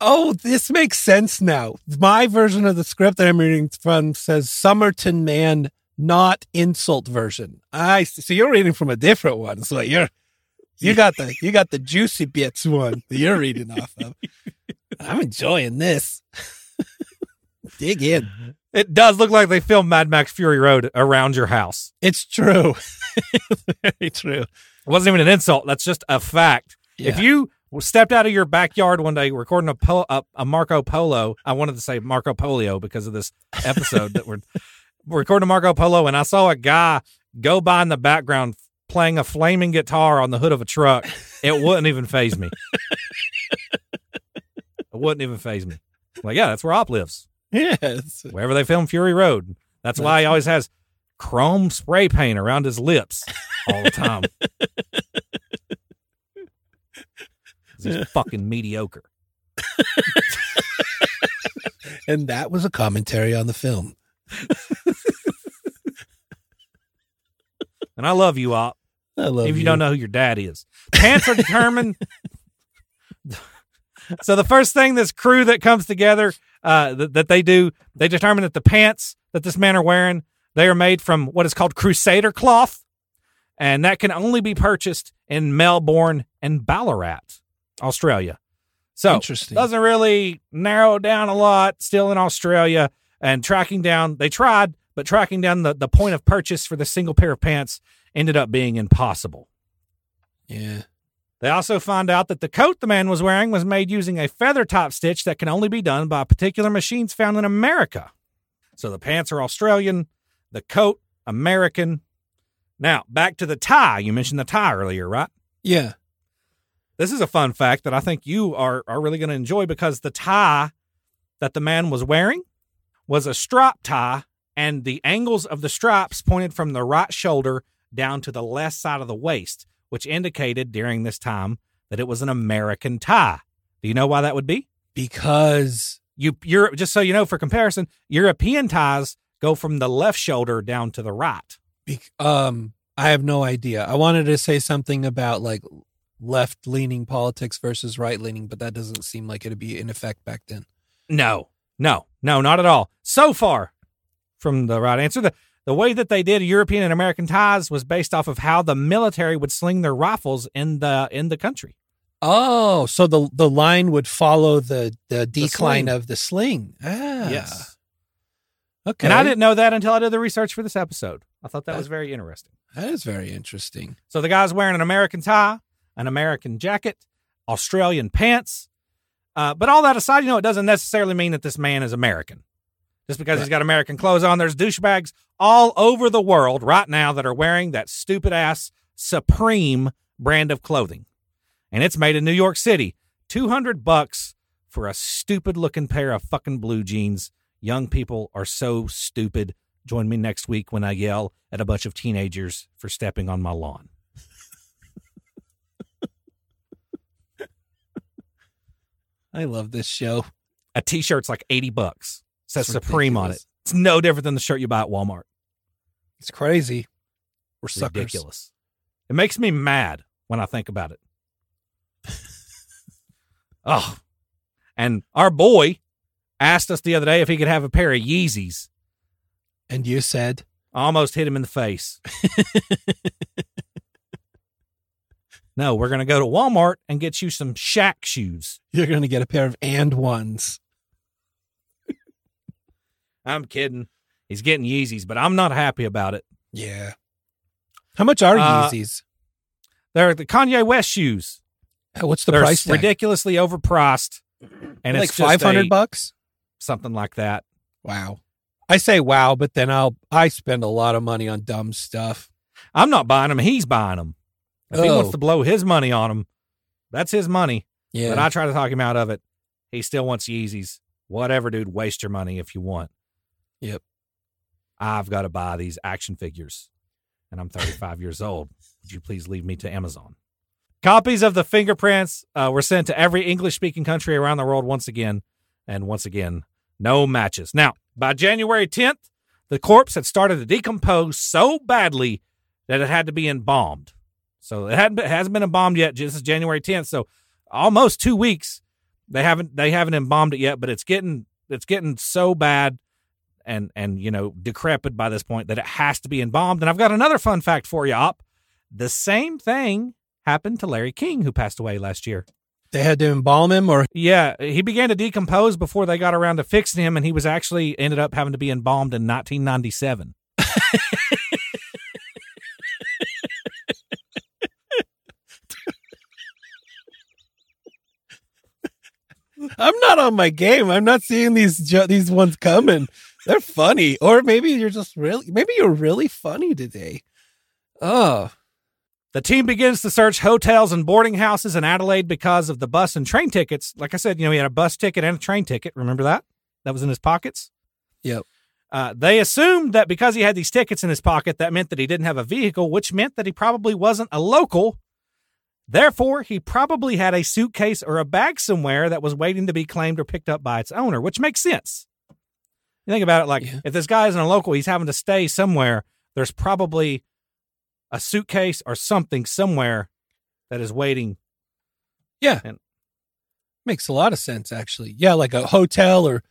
Oh, this makes sense now. My version of the script that I'm reading from says Somerton man, not insult version. I see. so you're reading from a different one. So you're you got the you got the juicy bits one that you're reading off of. I'm enjoying this. Dig in. It does look like they filmed Mad Max Fury Road around your house. It's true. Very true. It wasn't even an insult. That's just a fact. If you stepped out of your backyard one day recording a, po- a, a Marco Polo, I wanted to say Marco Polio because of this episode that we're recording Marco Polo, and I saw a guy go by in the background playing a flaming guitar on the hood of a truck, it wouldn't even phase me. it wouldn't even phase me. Like, yeah, that's where Op lives. Yes. Wherever they film Fury Road. That's why he always has chrome spray paint around his lips all the time. He's fucking mediocre. And that was a commentary on the film. And I love you, Op. I love if you, don't know who your dad is. Pants are determined. so the first thing this crew that comes together uh, that, that they do, they determine that the pants that this man are wearing, they are made from what is called crusader cloth, and that can only be purchased in Melbourne and Ballarat, Australia. So Interesting. doesn't really narrow down a lot. Still in Australia, and tracking down, they tried, but tracking down the, the point of purchase for the single pair of pants ended up being impossible. Yeah. They also found out that the coat the man was wearing was made using a feather top stitch that can only be done by particular machines found in America. So the pants are Australian, the coat American. Now, back to the tie. You mentioned the tie earlier, right? Yeah. This is a fun fact that I think you are, are really going to enjoy because the tie that the man was wearing was a strap tie, and the angles of the straps pointed from the right shoulder down to the left side of the waist, which indicated during this time that it was an American tie. Do you know why that would be? Because You, you're just so you know for comparison, European ties go from the left shoulder down to the right. Be- um, I have no idea. I wanted to say something about like left leaning politics versus right leaning, but that doesn't seem like it'd be in effect back then. No, no, no, not at all. So far from the right answer, the the way that they did European and American ties was based off of how the military would sling their rifles in the in the country. Oh, so the the line would follow the the decline sling. of the sling. Ah, Okay. and I didn't know that until I did the research for this episode. I thought that That- was very interesting. That is very interesting. So the guy's wearing an American tie, an American jacket, Australian pants. Uh, but all that aside, you know, it doesn't necessarily mean that this man is American. Just because he's got American clothes on, there's douchebags all over the world right now that are wearing that stupid ass Supreme brand of clothing. And it's made in New York City. 200 bucks for a stupid looking pair of fucking blue jeans. Young people are so stupid. Join me next week when I yell at a bunch of teenagers for stepping on my lawn. I love this show. A t-shirt's like 80 bucks. Says It's Supreme on it. It's no different than the shirt you buy at Walmart. It's crazy. We're suckers. ridiculous. It makes me mad when I think about it. oh, and our boy asked us the other day if he could have a pair of Yeezys. And you said, I almost hit him in the face. no, we're going to go to Walmart and get you some Shaq shoes. you're going to get a pair of and ones. I'm kidding. He's getting Yeezys, but I'm not happy about it. Yeah. How much are Uh, Yeezys? They're the Kanye West shoes. Uh, What's the They're price tag? ridiculously overpriced. And like five hundred bucks. something like that. Wow. I say wow, but then I'll I spend a lot of money on dumb stuff. I'm not buying them. He's buying them. If he Oh. wants to blow his money on them, that's his money. Yeah. But I try to talk him out of it. He still wants Yeezys. Whatever, dude. Waste your money if you want. Yep. I've got to buy these action figures, and I'm 35 years old. Would you please leave me to Amazon? Copies of the fingerprints uh, were sent to every English speaking country around the world once again. And once again, no matches. Now, by January 10th, the corpse had started to decompose so badly that it had to be embalmed. So it hadn't been, hasn't been embalmed yet. This is January 10th. So almost two weeks. They haven't they haven't embalmed it yet, but it's getting it's getting so bad and and you know decrepit by this point that it has to be embalmed. And I've got another fun fact for you, Op. The same thing happened to Larry King, who passed away last year. they had to embalm him or Yeah, he began to decompose before they got around to fixing him, and he was actually ended up having to be embalmed in 1997. I'm not on my game. I'm not seeing these jo- these ones coming. They're funny. Or maybe you're just really maybe you're really funny today. Oh. The team begins to search hotels and boarding houses in Adelaide because of the bus and train tickets. Like I said, you know, he had a bus ticket and a train ticket. Remember that? That was in his pockets. Yep. Uh, they assumed that because he had these tickets in his pocket, that meant that he didn't have a vehicle, which meant that he probably wasn't a local. Therefore, he probably had a suitcase or a bag somewhere that was waiting to be claimed or picked up by its owner, which makes sense. You think about it like Yeah. if this guy isn't a local, he's having to stay somewhere. There's probably a suitcase or something somewhere that is waiting. Yeah. And- Makes a lot of sense actually. Yeah, like a hotel or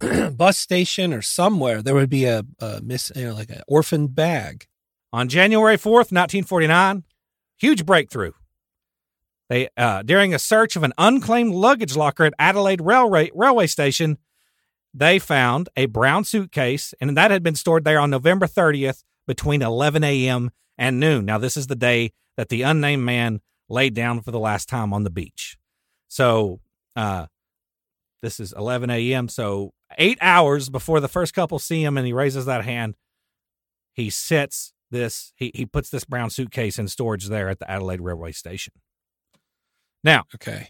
bus station or somewhere there would be a, a miss you know like an orphan bag. On January 4th, 1949, huge breakthrough. They uh, during a search of an unclaimed luggage locker at Adelaide Railway Railway Station, they found a brown suitcase, and that had been stored there on November 30th between 11 a.m. and noon. Now, this is the day that the unnamed man laid down for the last time on the beach. So, uh, this is 11 a.m. So, eight hours before the first couple see him, and he raises that hand. He sets this. He he puts this brown suitcase in storage there at the Adelaide Railway Station. Now, Okay.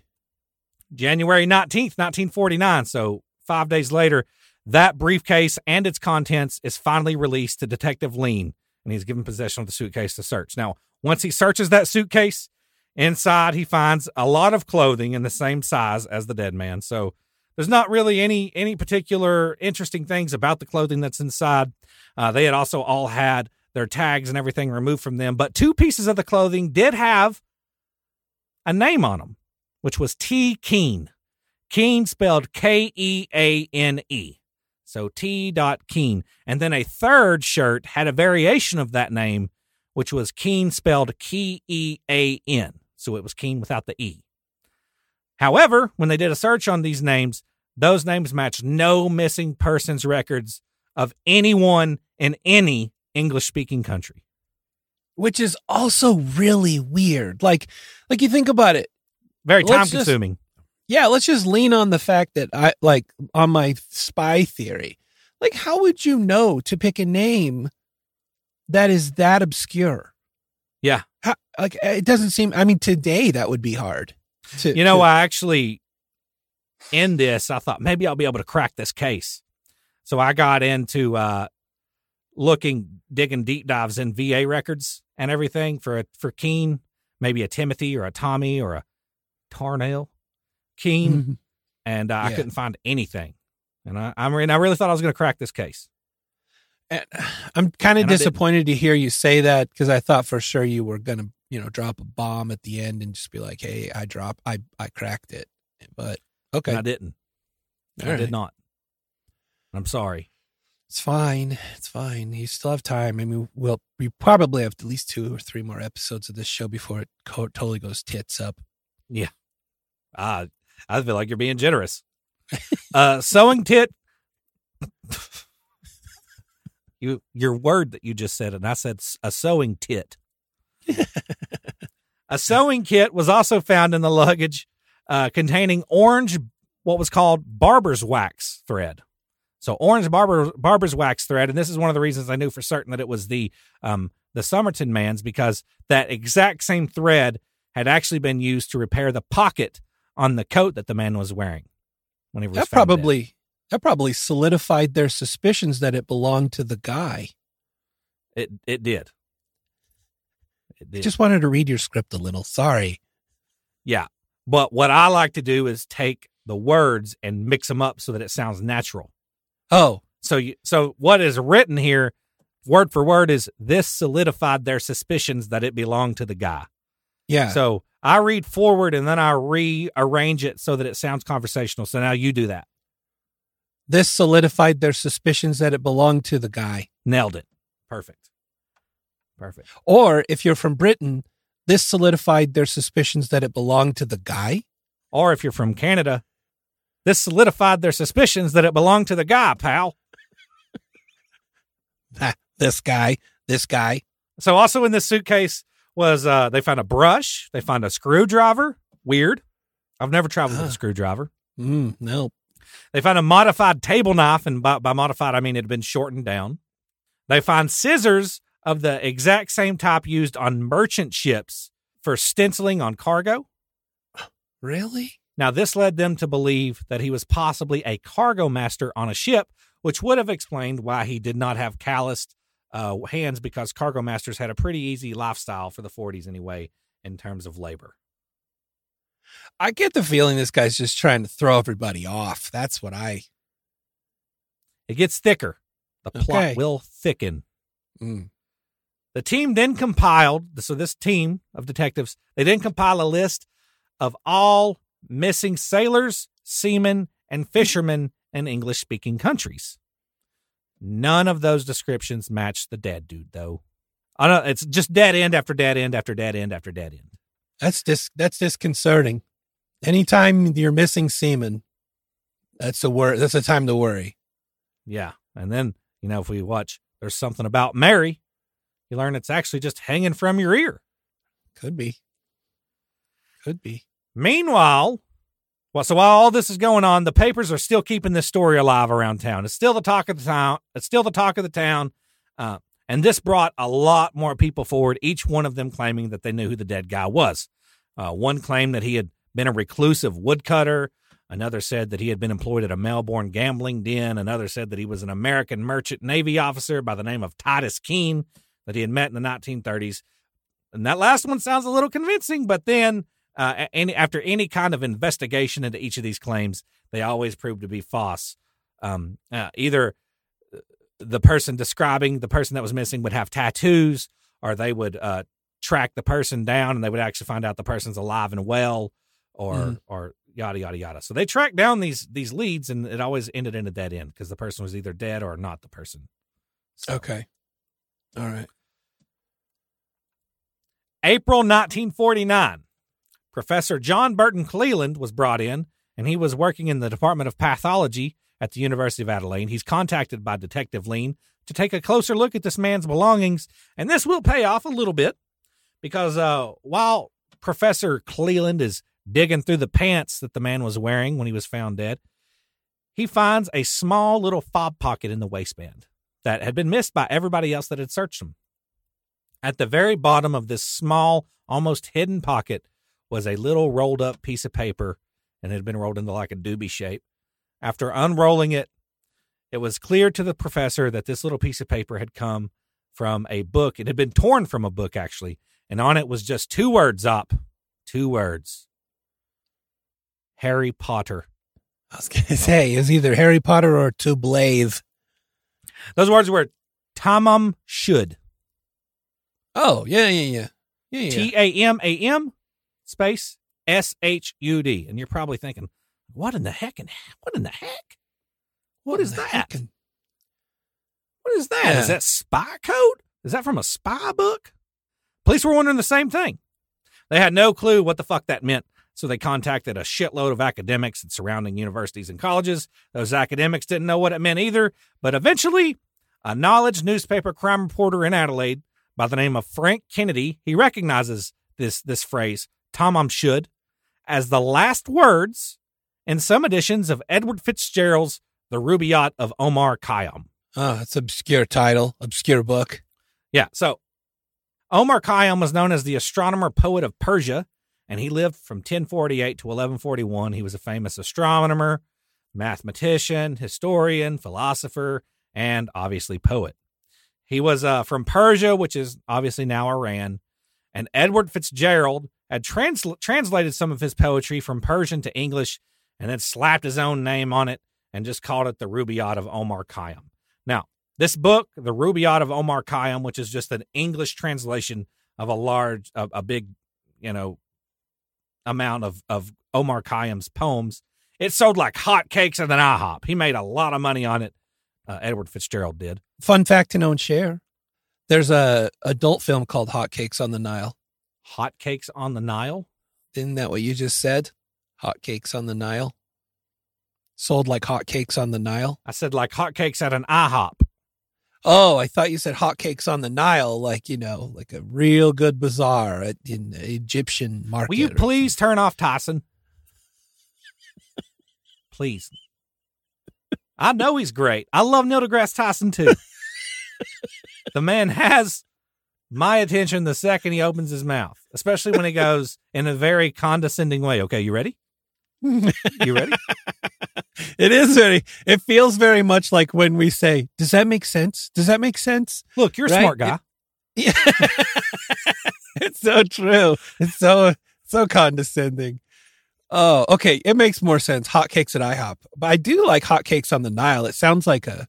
January 19th, 1949. So, five days later, that briefcase and its contents is finally released to Detective Leane, and he's given possession of the suitcase to search. Now, once he searches that suitcase, inside he finds a lot of clothing in the same size as the dead man. So, there's not really any any particular interesting things about the clothing that's inside. Uh, they had also all had their tags and everything removed from them, but two pieces of the clothing did have a name on them, which was T. Keane. Keane spelled K E A N E. So T. Dot Keane. And then a third shirt had a variation of that name, which was Kean spelled K E A N. So it was Kean without the E. However, when they did a search on these names, those names matched no missing persons records of anyone in any English speaking country. Which is also really weird. Like like you think about it. Very Let's time just- consuming. Yeah, let's just lean on the fact that I like on my spy theory. Like how would you know to pick a name that is that obscure? Yeah. How like it doesn't seem. I mean, today that would be hard. To, You know, to- I actually in this, I thought maybe I'll be able to crack this case. So I got into uh looking, digging deep dives in VA records and everything for for Keane, maybe a Timothy or a Tommy or a Tarnell Keane, Mhm. and uh, I couldn't find anything. And I, I'm and I really thought I was going to crack this case. And I'm kind of And I didn't. disappointed to hear you say that because I thought for sure you were gonna, you know, drop a bomb at the end and just be like, "Hey, I drop, I, I cracked it." But okay, And I didn't. All I right. did not. I'm sorry. It's fine. It's fine. You still have time. I mean, we'll we probably have at least two or three more episodes of this show before it co- totally goes tits up. Yeah. Ah, I feel like you're being generous. uh, sewing tit. you your word that you just said, and I said a sewing tit. a sewing kit was also found in the luggage, uh, containing orange, what was called barber's wax thread. So orange barber barber's wax thread, and this is one of the reasons I knew for certain that it was the um the Somerton man's because that exact same thread had actually been used to repair the pocket on the coat that the man was wearing when he was That dead. probably that probably solidified their suspicions that it belonged to the guy. it it did. It I did. just wanted to read your script a little. Sorry. yeah. But what I like to do is take the words and mix them up so that it sounds natural. Oh, So you, so what is written here, word for word, is this solidified their suspicions that it belonged to the guy. yeah. So I read forward and then I rearrange it so that it sounds conversational. So now you do that. this solidified their suspicions that it belonged to the guy. Nailed it. Perfect. Perfect. Or if you're from Britain, this solidified their suspicions that it belonged to the guy. Or if you're from Canada, this solidified their suspicions that it belonged to the guy, pal. This guy, this guy. So also in this suitcase was uh they found a brush, they found a screwdriver. Weird. I've never traveled with Ah. a screwdriver. Mm, no. They found a modified table knife, and by, by modified I mean it had been shortened down. They find scissors of the exact same type used on merchant ships for stenciling on cargo. Really? Now, this led them to believe that he was possibly a cargo master on a ship, which would have explained why he did not have calloused uh, hands because cargo masters had a pretty easy lifestyle for the 40s anyway in terms of labor. I get the feeling this guy's just trying to throw everybody off. That's what I. It gets thicker. The plot Okay. will thicken. Mm. The team then compiled, so this team of detectives, they then compile a list of all missing sailors, seamen, and fishermen in English speaking countries. None of those descriptions match the dead dude, though. I know it's just dead end after dead end after dead end after dead end. That's dis- that's disconcerting. Anytime you're missing semen, that's a wor- That's a time to worry. Yeah. And then, you know, if we watch There's Something About Mary, you learn it's actually just hanging from your ear. Could be. Could be. Meanwhile, well, so while all this is going on, the papers are still keeping this story alive around town. It's still the talk of the town. It's still the talk of the town. Uh, and this brought a lot more people forward, each one of them claiming that they knew who the dead guy was. Uh, one claimed that he had been a reclusive woodcutter. Another said that he had been employed at a Melbourne gambling den. Another said that he was an American merchant Navy officer by the name of Titus Keene that he had met in the 1930s. And that last one sounds a little convincing, but then uh, any after any kind of investigation into each of these claims, they always prove to be false. Um, uh, either the person describing the person that was missing would have tattoos, or they would uh, track the person down and they would actually find out the person's alive and well, or Mhm. or yada yada yada. So they tracked down these these leads, and it always ended in a dead end because the person was either dead or not the person. So- Okay. All right. April 1949, Professor John Burton Cleland was brought in, and he was working in the Department of Pathology at the University of Adelaide. He's contacted by Detective Leane to take a closer look at this man's belongings, and this will pay off a little bit because uh, while Professor Cleland is digging through the pants that the man was wearing when he was found dead, he finds a small little fob pocket in the waistband that had been missed by everybody else that had searched him. At the very bottom of this small, almost hidden pocket was a little rolled up piece of paper and it had been rolled into like a doobie shape. After unrolling it, it was clear to the professor that this little piece of paper had come from a book. It had been torn from a book, actually, and on it was just two words up. Two words Harry Potter. I was gonna say it's either Harry Potter or to Blave. Those words were Tamam Shud. Oh yeah, yeah, yeah, yeah, yeah. T A M A M space S H U D. And you're probably thinking, what in the heck? And what in the heck? What is that? heckin- What is that? Is Yeah. that spy code? Is that from a spy book? Police were wondering the same thing. They had no clue what the fuck that meant, so they contacted a shitload of academics at surrounding universities and colleges. Those academics didn't know what it meant either, but eventually, a knowledge newspaper crime reporter in Adelaide by the name of Frank Kennedy, he recognizes this this phrase, Tamam Shud, as the last words in some editions of Edward Fitzgerald's The Rubaiyat of Omar Khayyam. Oh, it's obscure title, obscure book. Yeah. So Omar Khayyam was known as the astronomer poet of Persia, and he lived from 1048 to 1141. He was a famous astronomer, mathematician, historian, philosopher, and obviously poet. He was uh, from Persia, which is obviously now Iran, and Edward Fitzgerald had transl- translated some of his poetry from Persian to English and then slapped his own name on it and just called it the Rubaiyat of Omar Khayyam. Now, this book, The Rubaiyat of Omar Khayyam, which is just an English translation of a large, a, a big, you know, amount of, of Omar Khayyam's poems, it sold like hotcakes at an IHOP. He made a lot of money on it. Uh, Edward Fitzgerald did. Fun fact to know and share. There's a adult film called Hotcakes on the Nile. Hotcakes on the Nile. Isn't that what you just said? Hotcakes on the Nile. Sold like hotcakes on the Nile. I said like hotcakes at an IHOP. Oh, I thought you said hotcakes on the Nile, like you know, like a real good bazaar at Egyptian market. Will you please turn off Tyson? please. I know he's great. I love Neil deGrasse Tyson too. the man has my attention the second he opens his mouth, especially when he goes in a very condescending way. Okay, you ready? You ready? it is very. It feels very much like when we say, "Does that make sense? Does that make sense?" Look, you're a Right? smart guy. Yeah. it's so true. It's so so condescending. Oh, okay. It makes more sense. Hotcakes at IHOP, but I do like hotcakes on the Nile. It sounds like a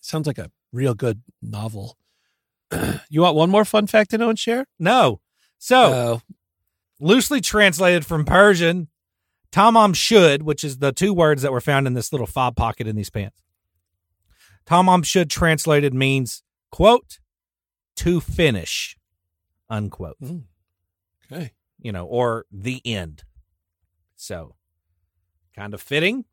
sounds like a real good novel. you want one more fun fact to know and share? No. So, Oh, loosely translated from Persian, Tamam Shud, which is the two words that were found in this little fob pocket in these pants. Tamam Shud translated means, quote, to finish, unquote, okay. you know, or the end. So, kind of fitting.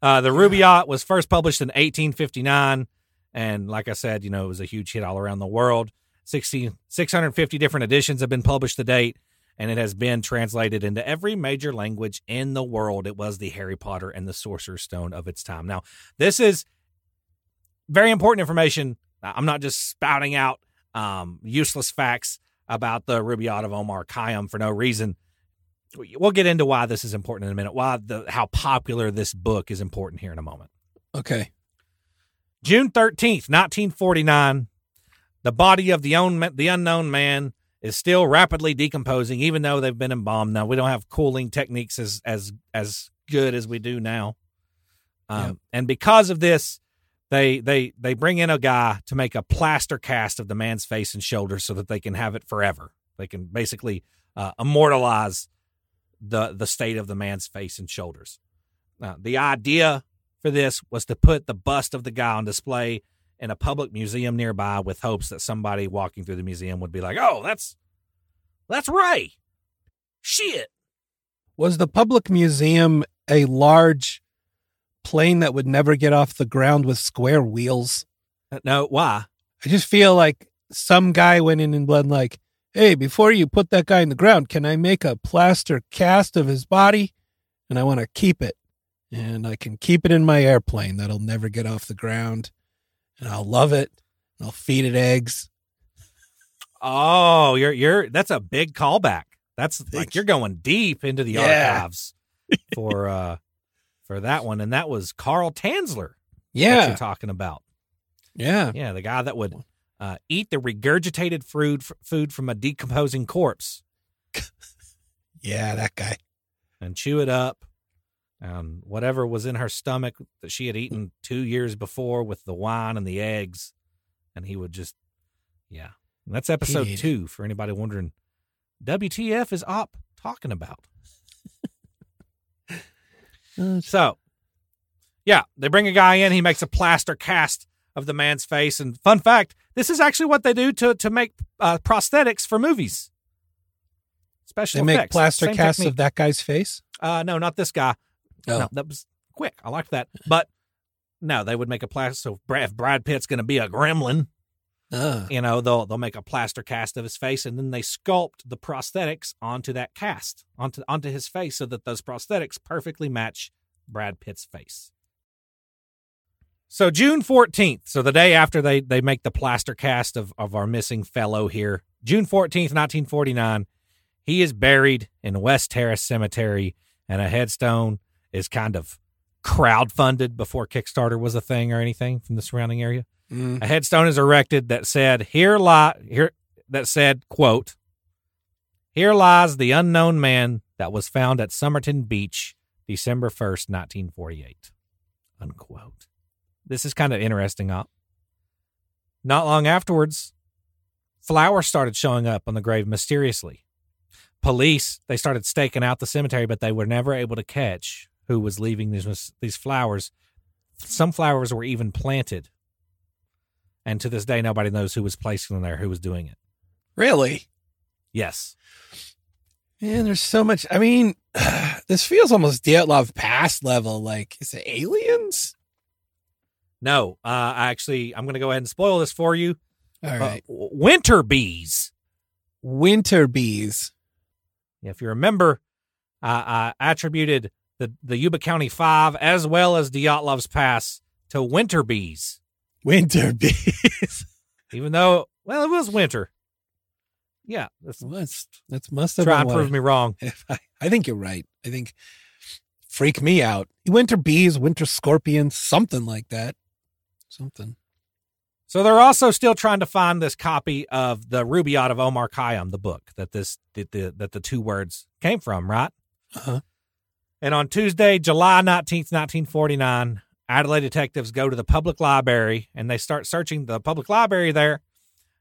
Uh, the Rubaiyat was first published in 1859. And like I said, you know, it was a huge hit all around the world. 60, 650 different editions have been published to date, and it has been translated into every major language in the world. It was the Harry Potter and the Sorcerer's Stone of its time. Now, this is very important information. I'm not just spouting out um, useless facts about the Rubaiyat of Omar Khayyam for no reason. We'll get into why this is important in a minute. Why the how popular this book is important here in a moment. Okay. June 13th, 1949, the body of the, own, the unknown man is still rapidly decomposing, even though they've been embalmed. Now, we don't have cooling techniques as, as, as good as we do now. Um. And because of this, they, they, they bring in a guy to make a plaster cast of the man's face and shoulders so that they can have it forever. They can basically uh, immortalize the, the state of the man's face and shoulders. Now, the idea for this was to put the bust of the guy on display in a public museum nearby with hopes that somebody walking through the museum would be like, "Oh, that's that's Ray." Shit. Was the public museum a large plane that would never get off the ground with square wheels? Uh, No, why? I just feel like some guy went in and went like, "Hey, before you put that guy in the ground, can I make a plaster cast of his body? And I want to keep it, and I can keep it in my airplane that'll never get off the ground, and I'll love it. And I'll feed it eggs. Oh, you're you're that's a big callback. That's like you're going deep into the Yeah. archives for uh for that one, and that was Carl Tanzler. that Yeah. you're talking about. Yeah. Yeah, the guy that would uh, eat the regurgitated food food from a decomposing corpse Yeah, that guy. and chew it up. And whatever was in her stomach that she had eaten two years before with the wine and the eggs, and he would just, yeah. And that's episode it. two for anybody wondering. WTF is Op talking about? So, yeah, they bring a guy in. He makes a plaster cast of the man's face. And fun fact: this is actually what they do to to make uh, prosthetics for movies. Special They make plaster Same casts technique. of that guy's face. Uh, no, not this guy. Oh. No, that was quick. I liked that. But no, they would make a plaster. So if Brad Pitt's going to be a gremlin, Ah. you know, they'll they'll make a plaster cast of his face, and then they sculpt the prosthetics onto that cast, onto onto his face, so that those prosthetics perfectly match Brad Pitt's face. So June fourteenth, so the day after they they make the plaster cast of of our missing fellow here, June fourteenth, nineteen forty nine, he is buried in West Terrace Cemetery, and a headstone is kind of crowdfunded before Kickstarter was a thing or anything from the surrounding area. Mm. a headstone is erected that said here lie here that said quote here lies the unknown man that was found at somerton beach december 1st 1948 unquote. This is kind of interesting up not long afterwards flowers started showing up on the grave mysteriously. Police they started staking out the cemetery but they were never able to catch who was leaving these these flowers some flowers were even planted and to this day nobody knows who was placing them there who was doing it Really? yes Man, there's so much. I mean, this feels almost Dyatlov Pass level. Like, is it aliens? no uh actually i'm gonna go ahead and spoil this for you All Uh, winter bees Winter bees. if you remember uh, i attributed the the yuba county five as well as dyatlov's pass to winter bees Winter bees. even though well it was winter yeah that's Well, that's that's must have try been and prove me wrong I, I think you're right. I think freak me out. Winter bees, winter scorpions, something like that. Something. So they're also still trying to find this copy of the Rubaiyat of Omar Khayyam, the book that this that the that the two words came from, right? Uh-huh. And on Tuesday, July nineteenth, nineteen forty nine, Adelaide detectives go to the public library and they start searching the public library there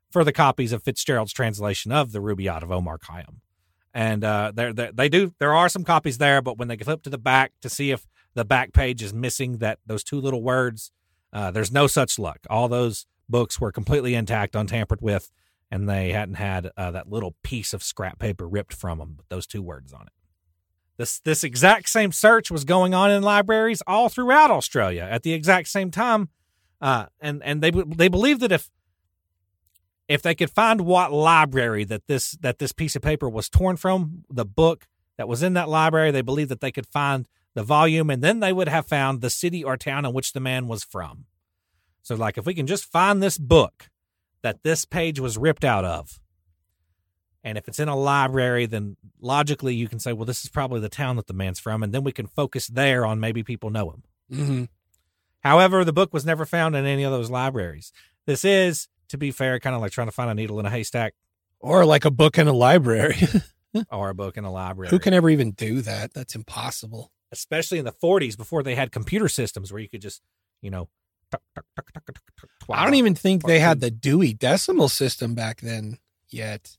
for the copies of Fitzgerald's translation of the Rubaiyat of Omar Khayyam. And uh, there they do there are some copies there, but when they flip to the back to see if the back page is missing that those two little words, uh, there's no such luck. All those books were completely intact, untampered with, and they hadn't had uh, that little piece of scrap paper ripped from them with those two words on it. This this exact same search was going on in libraries all throughout Australia at the exact same time, uh, and and they they believed that if if they could find what library that this that this piece of paper was torn from, the book that was in that library, they believed that they could find the volume, and then they would have found the city or town in which the man was from. So, like, if we can just find this book that this page was ripped out of, and if it's in a library, then logically you can say, well, this is probably the town that the man's from, and then we can focus there on maybe people know him. Mm-hmm. However, the book was never found in any of those libraries. This is, to be fair, kind of like trying to find a needle in a haystack Or like a book in a library. or a book in a library. Who can ever even do that? That's impossible. especially in the 40s before they had computer systems where you could just, you know, I don't even think they had the Dewey Decimal System back then yet.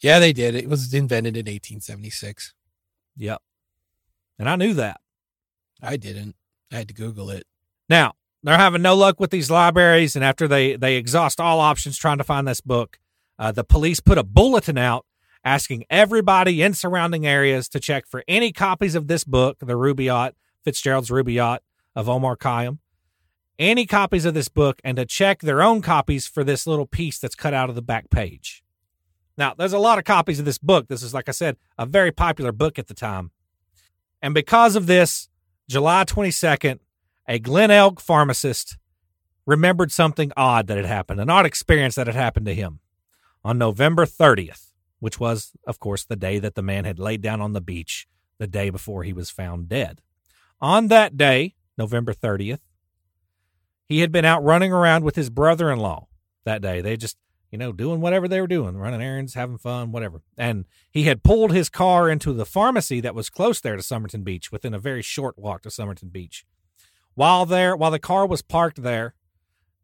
Yeah, they did. It was invented in 1876. Yep. And I knew that. I didn't. I had to Google it. Now, they're having no luck with these libraries, and after they, they exhaust all options trying to find this book, uh, the police put a bulletin out asking everybody in surrounding areas to check for any copies of this book, the Rubaiyat, Fitzgerald's Rubaiyat of Omar Khayyam, any copies of this book, and to check their own copies for this little piece that's cut out of the back page. Now, there's a lot of copies of this book. This is, like I said, a very popular book at the time. And because of this, July 22nd, a Glenelg pharmacist remembered something odd that had happened, an odd experience that had happened to him. on November 30th, which was, of course, the day that the man had laid down on the beach the day before he was found dead. On that day, November 30th, he had been out running around with his brother in law that day. They just, you know, doing whatever they were doing, running errands, having fun, whatever. And he had pulled his car into the pharmacy that was close there to Somerton Beach, within a very short walk to Somerton Beach. While there, while the car was parked there,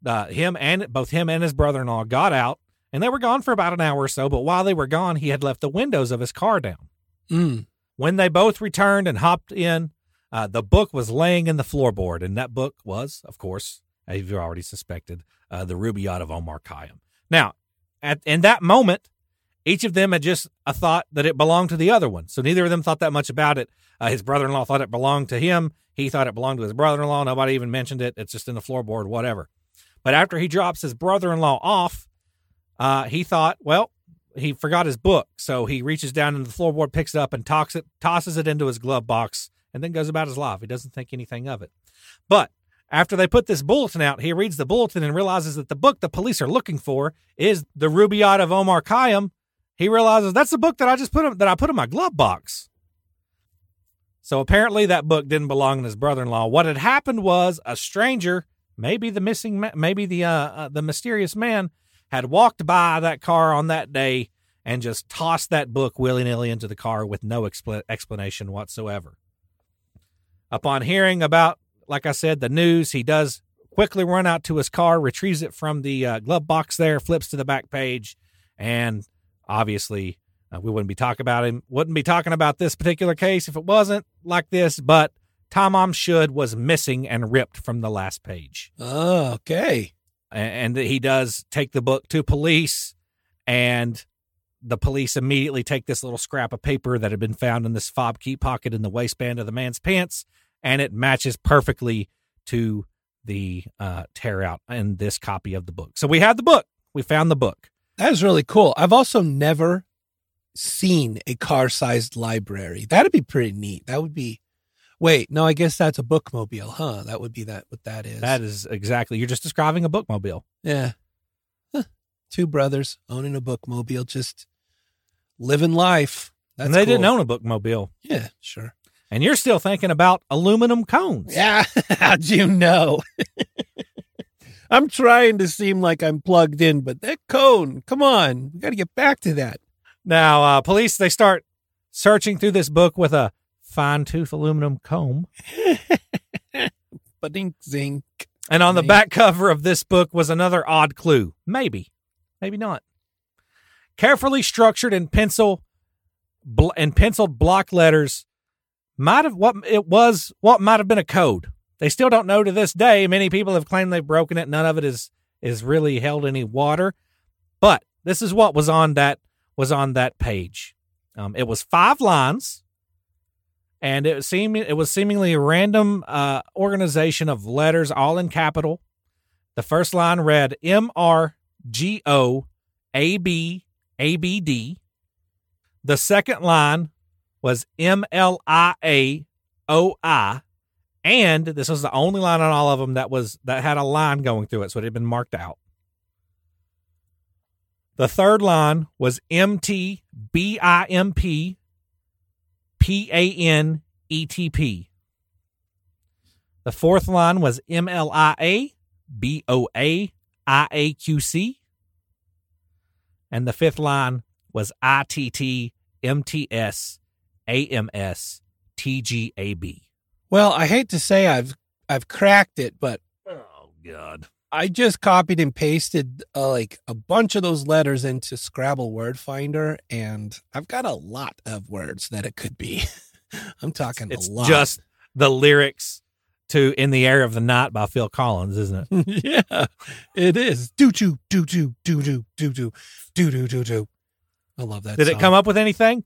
uh, him and both him and his brother in law got out, and they were gone for about an hour or so. But while they were gone, he had left the windows of his car down. Mm. When they both returned and hopped in, uh, the book was laying in the floorboard, and that book was, of course, as you already suspected, uh, the Rubaiyat of Omar Khayyam. Now, at in that moment, each of them had just a thought that it belonged to the other one. So neither of them thought that much about it. Uh, his brother-in-law thought it belonged to him. He thought it belonged to his brother-in-law. Nobody even mentioned it. It's just in the floorboard, whatever. But after he drops his brother-in-law off, uh, he thought, well, he forgot his book, so he reaches down into the floorboard, picks it up, and it, tosses it into his glove box, and then goes about his life. He doesn't think anything of it. But after they put this bulletin out, he reads the bulletin and realizes that the book the police are looking for is the Rubaiyat of Omar Khayyam. He realizes that's the book that I just put in, that I put in my glove box. So apparently that book didn't belong in his brother-in-law. What had happened was a stranger, maybe the missing, maybe the uh, uh, the mysterious man, had walked by that car on that day and just tossed that book willy-nilly into the car with no expl- explanation whatsoever. Upon hearing about, like I said, the news, he does quickly run out to his car, retrieves it from the uh, glove box there, flips to the back page, and obviously uh, we wouldn't be talking about him, wouldn't be talking about this particular case if it wasn't like this. But Tamam Shud was missing and ripped from the last page Oh, okay. and he does take the book to police and the police immediately take this little scrap of paper that had been found in this fob key pocket in the waistband of the man's pants and it matches perfectly to the uh, tear out in this copy of the book so we have the book we found the book That is really cool. I've also never seen a car sized library. That'd be pretty neat. That would be. Wait, no, I guess that's a bookmobile, huh? That would be that what that is. that is exactly you're just describing a bookmobile yeah. Huh. Two brothers owning a bookmobile, just living life. That's and they didn't own a bookmobile Yeah, sure. And you're still thinking about aluminum cones Yeah. How'd you know? I'm trying to seem like I'm plugged in, but that cone, come on. We got to get back to that. Now, uh, police they start searching through this book with a fine tooth aluminum comb, Ba-dink, zing. and on the back cover of this book was another odd clue. Maybe, maybe not. Carefully structured in pencil, bl- in penciled block letters, might have what it was. What might have been a code. They still don't know to this day. Many people have claimed they've broken it. None of it is is really held any water. But this is what was on that was on that page. Um, it was five lines, and it seemed it was seemingly a random uh, organization of letters, all in capital. The first line read M R G O A B A B D. The second line was M L I A O I, and this was the only line on all of them that was that had a line going through it, so it had been marked out. The third line was M T B I M P P A N E T P. The fourth line was M L I A B O A I A Q C. And the fifth line was I T T M T S A M S T G A B. Well, I hate to say I've I've cracked it, but Oh, God. I just copied and pasted uh, like a bunch of those letters into Scrabble Word Finder, and I've got a lot of words that it could be. I'm talking It's a lot. just the lyrics to In the Air of the Night by Phil Collins, isn't it? yeah, it is. Do do do do do do do do do do do do. I love that. Did it come up with anything?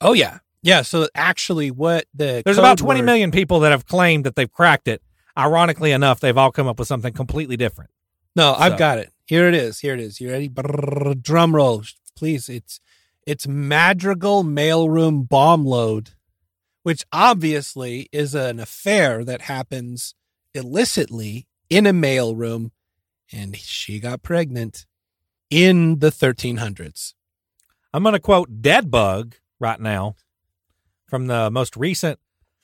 Oh yeah, yeah. So actually, what the There's about twenty word- million people that have claimed that they've cracked it. Ironically enough, they've all come up with something completely different. No, I've got it. Here it is. Here it is. You ready? Brrr, drum roll, please. It's it's Madrigal mailroom bomb load, which obviously is an affair that happens illicitly in a mailroom, and she got pregnant. in the 1300s. I'm going to quote Dead Bug right now from the most recent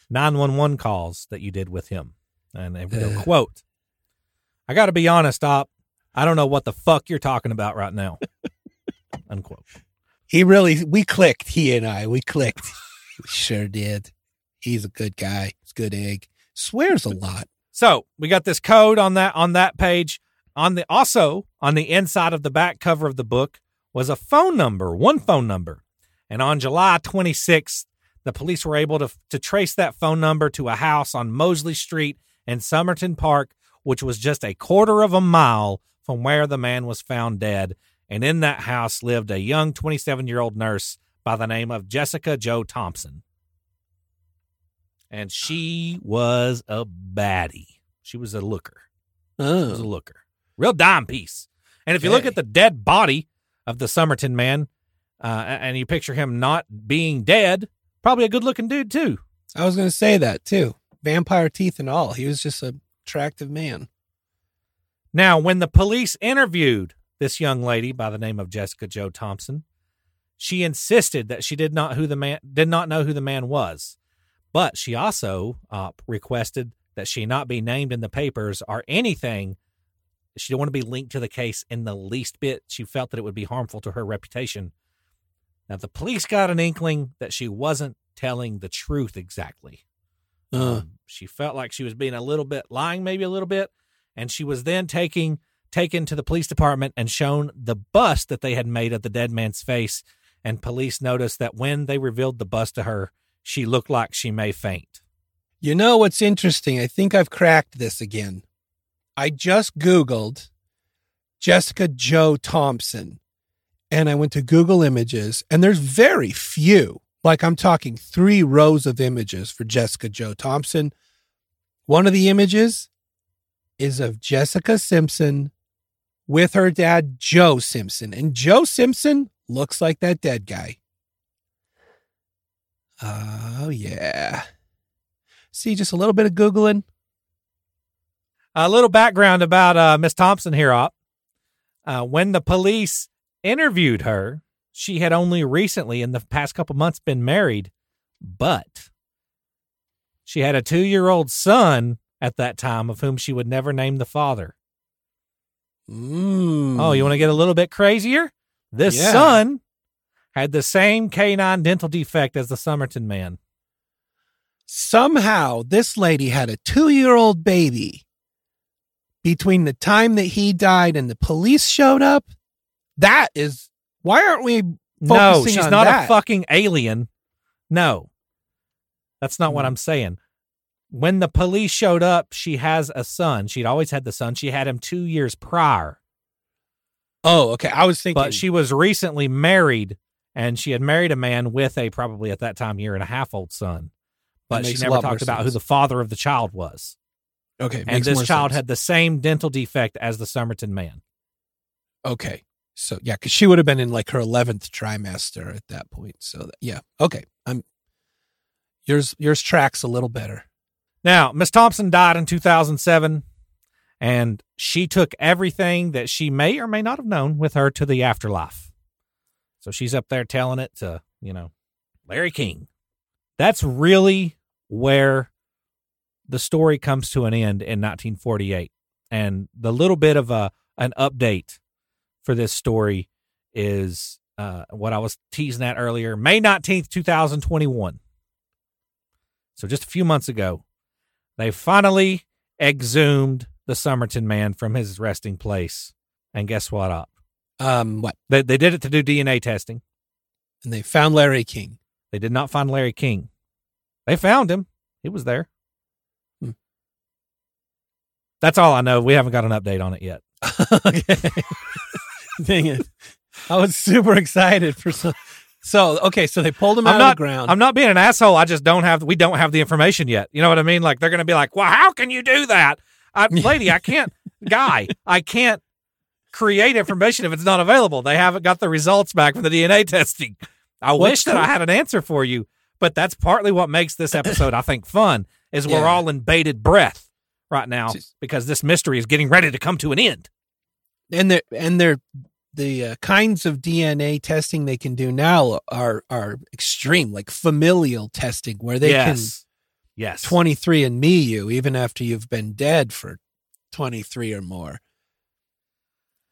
911 calls that you did with him. And go, Ugh. quote, I got to be honest, Op. I don't know what the fuck you're talking about right now. Unquote. He really, we clicked. He and I, we clicked. we sure did. He's a good guy. He's a good egg. Swears a lot. So we got this code on that on that page. On the also on the inside of the back cover of the book was a phone number, one phone number. And on July 26th, the police were able to to trace that phone number to a house on Moseley Street in Somerton Park, which was just a quarter of a mile from where the man was found dead. And in that house lived a young 27 year old nurse by the name of Jessica Joe Thompson. And she was a baddie. She was a looker. She was a Oh, looker. Real dime piece. And if you look at the dead body of the Somerton man, uh, and you picture him not being dead, probably a good looking dude too. I was going to say that too. Vampire teeth and all. He was just a attractive man. Now, when the police interviewed this young lady by the name of Jessica Joe Thompson, she insisted that she did not who the man did not know who the man was, but she also uh, requested that she not be named in the papers or anything. She didn't want to be linked to the case in the least bit. She felt that it would be harmful to her reputation. Now, the police got an inkling that she wasn't telling the truth exactly. Uh, Um, she felt like she was being a little bit lying, maybe a little bit, and she was then taking taken to the police department and shown the bust that they had made of the dead man's face. And police noticed that when they revealed the bust to her, she looked like she may faint. you know what's interesting? I think I've cracked this again. I just Googled Jessica Joe Thompson and I went to Google Images, and there's very few. Like I'm talking three rows of images for Jessica Joe Thompson. One of the images is of Jessica Simpson with her dad, Joe Simpson. And Joe Simpson looks like that dead guy. Oh, yeah. See, just a little bit of Googling. A little background about uh, Miss Thompson here, Op. Uh, when the police interviewed her, she had only recently, in the past couple months, been married, but she had a two year old son at that time of whom she would never name the father. Mm. Oh, you want to get a little bit crazier? This Yeah. son had the same canine dental defect as the Somerton man. Somehow, this lady had a two year old baby between the time that he died and the police showed up. That is, why aren't we no, she's not that? a fucking alien. No, that's not what Hmm. I'm saying. When the police showed up, she has a son. She'd always had the son. She had him two years prior, Oh, okay. I was thinking, but she was recently married, and she had married a man with a probably at that time year and a half old son. But she never talked about who the father of the child was. okay, and this child sense. had the same dental defect as the Somerton man. okay. So yeah, because she would have been in like her eleventh trimester at that point. So yeah, okay. I'm yours. Yours tracks a little better. Now, Miss Thompson died in 2007, and she took everything that she may or may not have known with her to the afterlife. So she's up there telling it to, you know, Larry King. That's really where the story comes to an end in 1948. And the little bit of a an update for this story is uh, what I was teasing at earlier, May 19th, 2021. So just a few months ago, they finally exhumed the Somerton man from his resting place. And guess what? Up Um, what? they they did it to do DNA testing. And they found Larry King. They did not find Larry King. They found him. He was there. Hmm. That's all I know. We haven't got an update on it yet. okay. Dang it. I was super excited for some. So, okay, so they pulled him I'm out not. of the ground. I'm not being an asshole. I just don't have. We don't have the information yet. You know what I mean? Like they're going to be like, "Well, how can you do that, I, lady? I can't, guy. I can't create information if it's not available. They haven't got the results back from the DNA testing. I wish that cool- I had an answer for you, but that's partly what makes this episode, I think, fun. Is we're Yeah. all in bated breath right now because this mystery is getting ready to come to an end. And they're and they're the uh, kinds of DNA testing they can do now are are extreme, like familial testing, where they yes. Yes. 23 and me you even after you've been dead for 23 or more.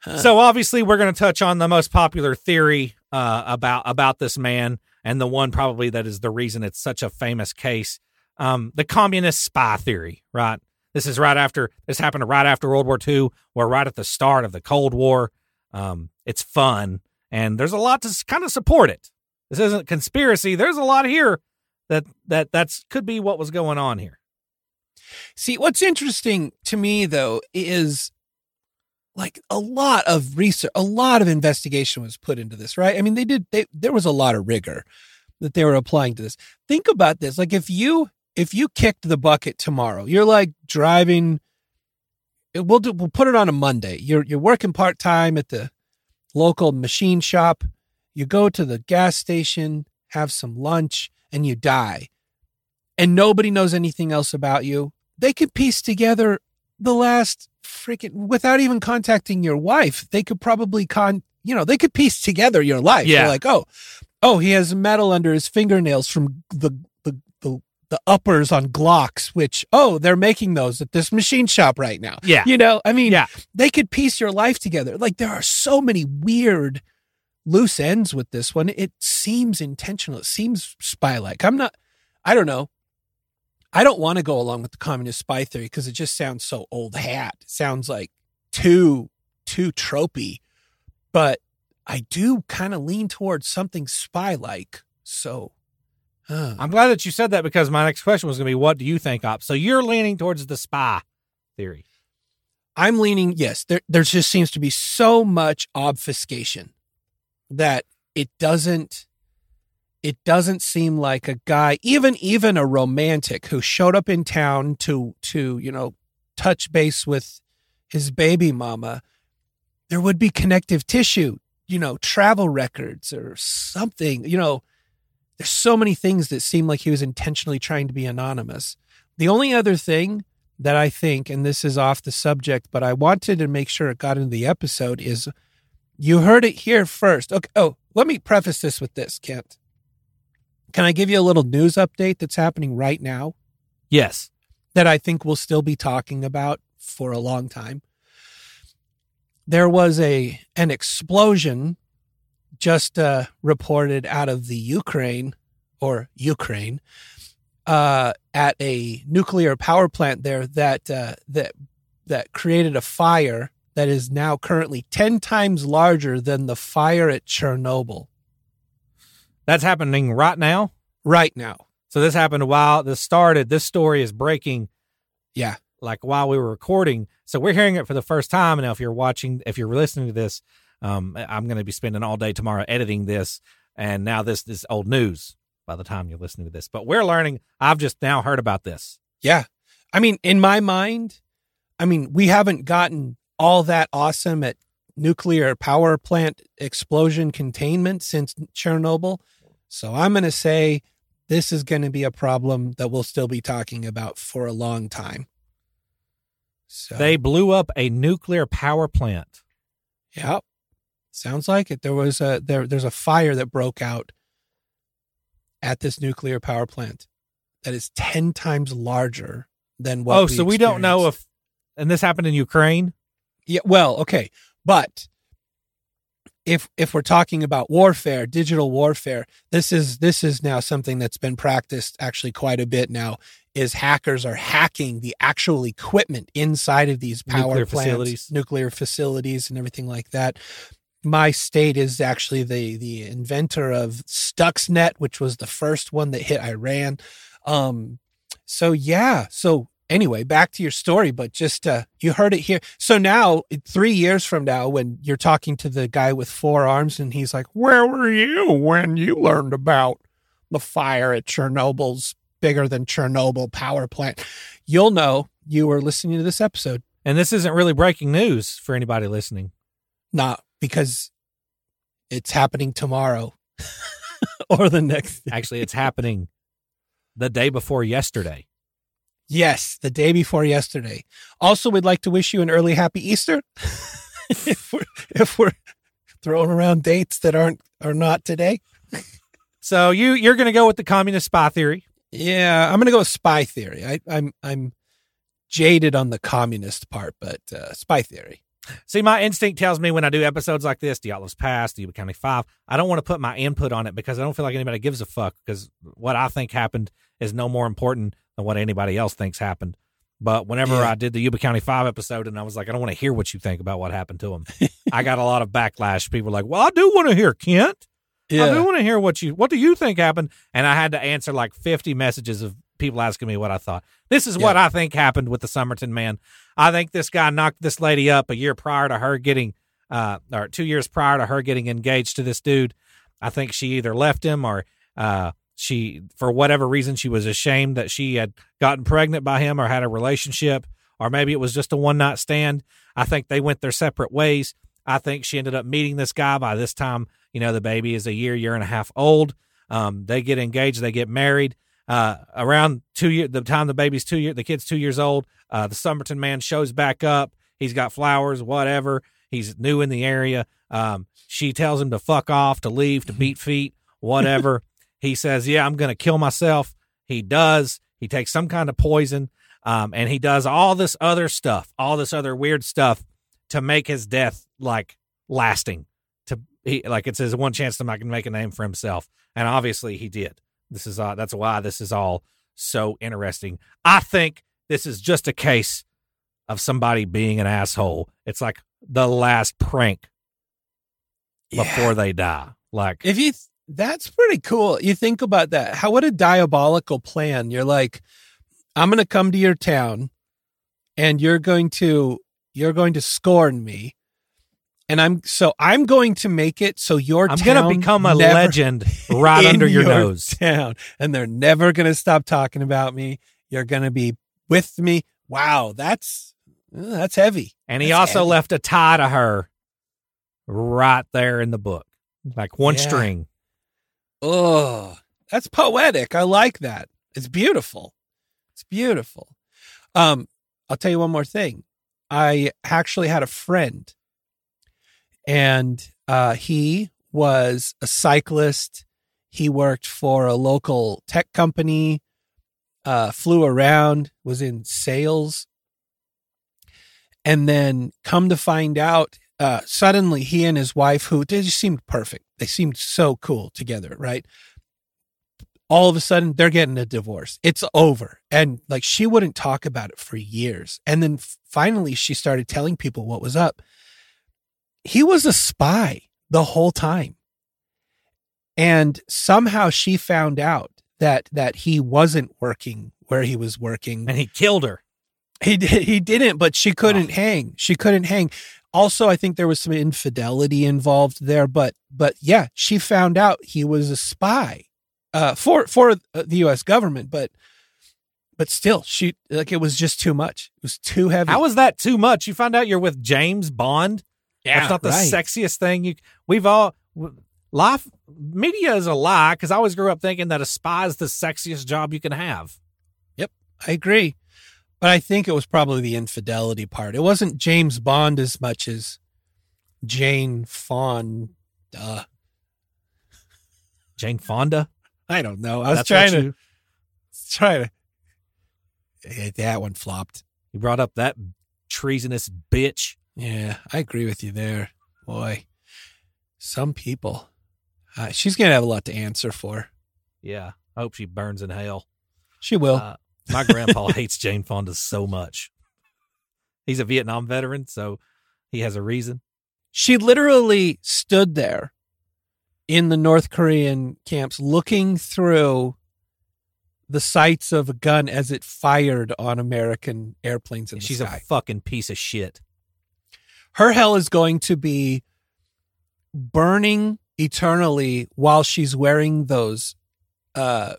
Huh. So obviously, we're going to touch on the most popular theory uh, about about this man, and the one probably that is the reason it's such a famous case, um, the communist spy theory. Right. This is right after this happened right after World War II, or right at the start of the Cold War. Um, it's fun, and there's a lot to kind of support it. This isn't conspiracy. There's a lot here that that that's could be what was going on here. See, what's interesting to me though is like a lot of research, a lot of investigation was put into this, right? I mean, they did, they, there was a lot of rigor that they were applying to this. Think about this. Like if you, if you kicked the bucket tomorrow, you're like driving, we'll do, we'll put it on a Monday. You're, you're working part time at the local machine shop. You go to the gas station, have some lunch and you die and nobody knows anything else about you. They could piece together the last freaking without even contacting your wife. They could probably con, you know, they could piece together your life. Yeah. They're like, oh, oh, he has metal under his fingernails from the the the the uppers on Glocks, which oh, they're making those at this machine shop right now. Yeah. You know, I mean, Yeah. they could piece your life together. Like there are so many weird loose ends with this one. It seems intentional. It seems spy like. I'm not I don't know. I don't want to go along with the communist spy theory because it just sounds so old hat. It sounds like too too tropey. But I do kind of lean towards something spy like. So I'm glad that you said that because my next question was going to be, what do you think, Op? So you're leaning towards the spy theory. I'm leaning, yes, there there just seems to be so much obfuscation that it doesn't it doesn't seem like a guy, even even a romantic who showed up in town to to, you know, touch base with his baby mama, there would be connective tissue, you know, travel records or something, you know. There's so many things that seem like he was intentionally trying to be anonymous. The only other thing that I think, and this is off the subject, but I wanted to make sure it got into the episode, is you heard it here first. Okay. Oh, let me preface this with this, Kent. Can I give you a little news update that's happening right now Yes. that I think we'll still be talking about for a long time? There was a an explosion just uh, reported out of the Ukraine or Ukraine uh, at a nuclear power plant there that uh, that that created a fire that is now currently ten times larger than the fire at Chernobyl That's happening right now. right now. So this happened while this started. This story is breaking Yeah, like while we were recording. So we're hearing it for the first time. And now if you're watching, if you're listening to this, um, I'm going to be spending all day tomorrow editing this. And now this is old news by the time you're listening to this. But we're learning. I've just now heard about this. yeah. I mean, in my mind, I mean, we haven't gotten all that awesome at nuclear power plant explosion containment since Chernobyl. So I'm going to say this is going to be a problem that we'll still be talking about for a long time. So They blew up a nuclear power plant. Yep. Sounds like it. There was a there there's a fire that broke out at this nuclear power plant that is 10 times larger than what oh, so we don't know experienced. if, and this happened in Ukraine. Yeah, well, okay. But if if we're talking about warfare, digital warfare, this is this is now something that's been practiced actually quite a bit now is hackers are hacking the actual equipment inside of these power Nuclear plants, facilities. nuclear facilities and everything like that. My state is actually the the inventor of Stuxnet, which was the first one that hit Iran. Um so yeah, so anyway, back to your story, but just uh, you heard it here. So now, three years from now, when you're talking to the guy with four arms, and he's like, "Where were you when you learned about the fire at Chernobyl's bigger than Chernobyl power plant?" You'll know you were listening to this episode, And this isn't really breaking news for anybody listening. not because it's happening tomorrow or the next. Actually, it's happening the day before yesterday. Yes, the day before yesterday. Also, we'd like to wish you an early happy Easter. if we're if we're throwing around dates that aren't are not today. So you you're going to go with the communist spy theory. Yeah, I'm gonna go with spy theory. I, I'm I'm jaded on the communist part, but uh, spy theory. See, my instinct tells me when I do episodes like this, Dyatlov's Pass, the Yuba County Five, I don't want to put my input on it because I don't feel like anybody gives a fuck because what I think happened is no more important than what anybody else thinks happened. But whenever Yeah. I did the Yuba County Five episode, and I was like, I don't want to hear what you think about what happened to him, I got a lot of backlash. People were like, Well, I do want to hear Kent. Yeah. I do want to hear what you what do you think happened? And I had to answer like 50 messages of people asking me what I thought. This is what I think happened with the Somerton man. I think this guy knocked this lady up a year prior to her getting uh or 2 years prior to her getting engaged to this dude. I think she either left him or uh she for whatever reason she was ashamed that she had gotten pregnant by him or had a relationship or maybe it was just a one night stand. I think they went their separate ways. I think she ended up meeting this guy by this time. You know, the baby is a year, year and a half old. Um, they get engaged, they get married. Uh, around two year, the time the baby's two year, the kid's two years old. Uh, the Somerton man shows back up. He's got flowers, whatever. He's new in the area. Um, she tells him to fuck off, to leave, to beat feet, whatever. he says, "Yeah, I'm gonna kill myself." He does. He takes some kind of poison, um, and he does all this other stuff, all this other weird stuff to make his death like lasting. To he like it's his one chance to make make a name for himself, and obviously he did. This is uh, that's why this is all so interesting. I think this is just a case of somebody being an asshole. It's like the last prank before they die. Like If you, th- that's pretty cool. You think about that. How what a diabolical plan. You're like, I'm going to come to your town, and you're going to you're going to scorn me, and I'm so I'm going to make it so your I'm gonna become a legend right under your, nose. town, and they're never going to stop talking about me. You're going to be with me. Wow, that's that's heavy. And he That's also heavy. left a tie to her right there in the book, like one Yeah. string. Oh, that's poetic. I like that. It's beautiful. It's beautiful. Um, I'll tell you one more thing. I actually had a friend, and uh, he was a cyclist. He worked for a local tech company, uh, flew around, was in sales. And then come to find out, uh, suddenly he and his wife, who they just seemed perfect, they seemed so cool together, right? All of a sudden, they're getting a divorce. It's over. And like she wouldn't talk about it for years. And then finally, she started telling people what was up. He was a spy the whole time. And somehow she found out that that he wasn't working where he was working And he killed her. he did, he didn't, but she couldn't Oh. hang. She couldn't hang. Also, I think there was some infidelity involved there, but but yeah, she found out he was a spy uh, for for the U.S. government, but but still, she like it was just too much. It was too heavy. How was that too much? You find out you're with James Bond. That's not the right. sexiest thing. You we've all life media is a lie because I always grew up thinking that a spy is the sexiest job you can have. Yep, I agree, but I think it was probably the infidelity part. It wasn't James Bond as much as Jane Fonda. Jane Fonda. I don't know. I was That's trying what to you, trying to. Yeah, that one flopped. you brought up that treasonous bitch. Yeah, I agree with you there. Boy, some people. Uh, she's going to have a lot to answer for. Yeah, I hope she burns in hell. She will. Uh, my grandpa hates Jane Fonda so much. He's a Vietnam veteran, so he has a reason. she literally stood there in the North Korean camps looking through the sights of a gun as it fired on American airplanes in the She's sky. a fucking piece of shit. Her hell is going to be burning eternally while she's wearing those uh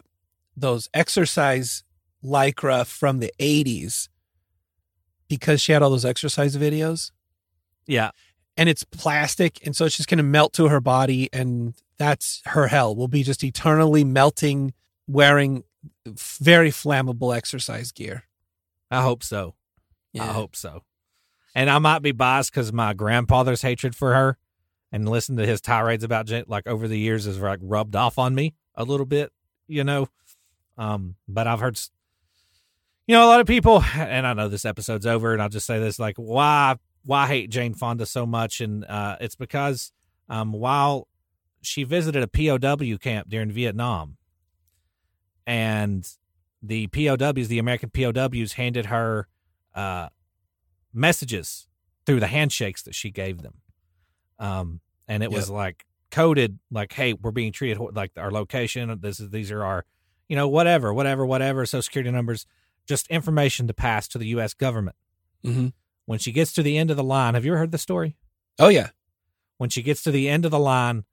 those exercise lycra from the 80s because she had all those exercise videos Yeah, and it's plastic and so it's just going to melt to her body and that's her hell will be just eternally melting wearing very flammable exercise gear I hope so. yeah. I hope so. And I might be biased because my grandfather's hatred for her and listen to his tirades about Jane, like over the years has like rubbed off on me a little bit, you know. Um, but I've heard, you know, a lot of people, and I know this episode's over, and I'll just say this: like, why, why hate Jane Fonda so much? And uh, it's because, um, while she visited a POW camp during Vietnam, and the POWs, the American POWs, handed her uh, messages through the handshakes that she gave them. Um, and it was like coded, like, "Hey, we're being treated like our location. This is these are our, you know, whatever, whatever, whatever, social security numbers, just information to pass to the U.S. government." Mm-hmm. When she gets to the end of the line, have you ever heard the story? Oh yeah. when she gets to the end of the line,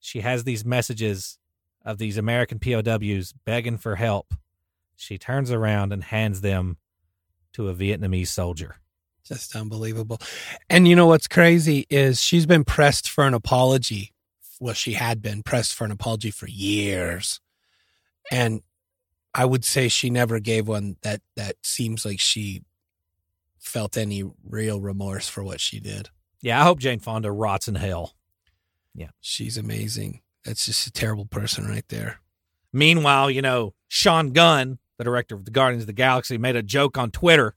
she has these messages of these American POWs begging for help. She turns around and hands them to a Vietnamese soldier. Just unbelievable. And you know what's crazy is she's been pressed for an apology. Well, she had been pressed for an apology for years. And I would say she never gave one that that seems like she felt any real remorse for what she did. Yeah, I hope Jane Fonda rots in hell. Yeah. She's amazing. That's just a terrible person right there. Meanwhile, you know, Sean Gunn, the director of the Guardians of the Galaxy, made a joke on Twitter.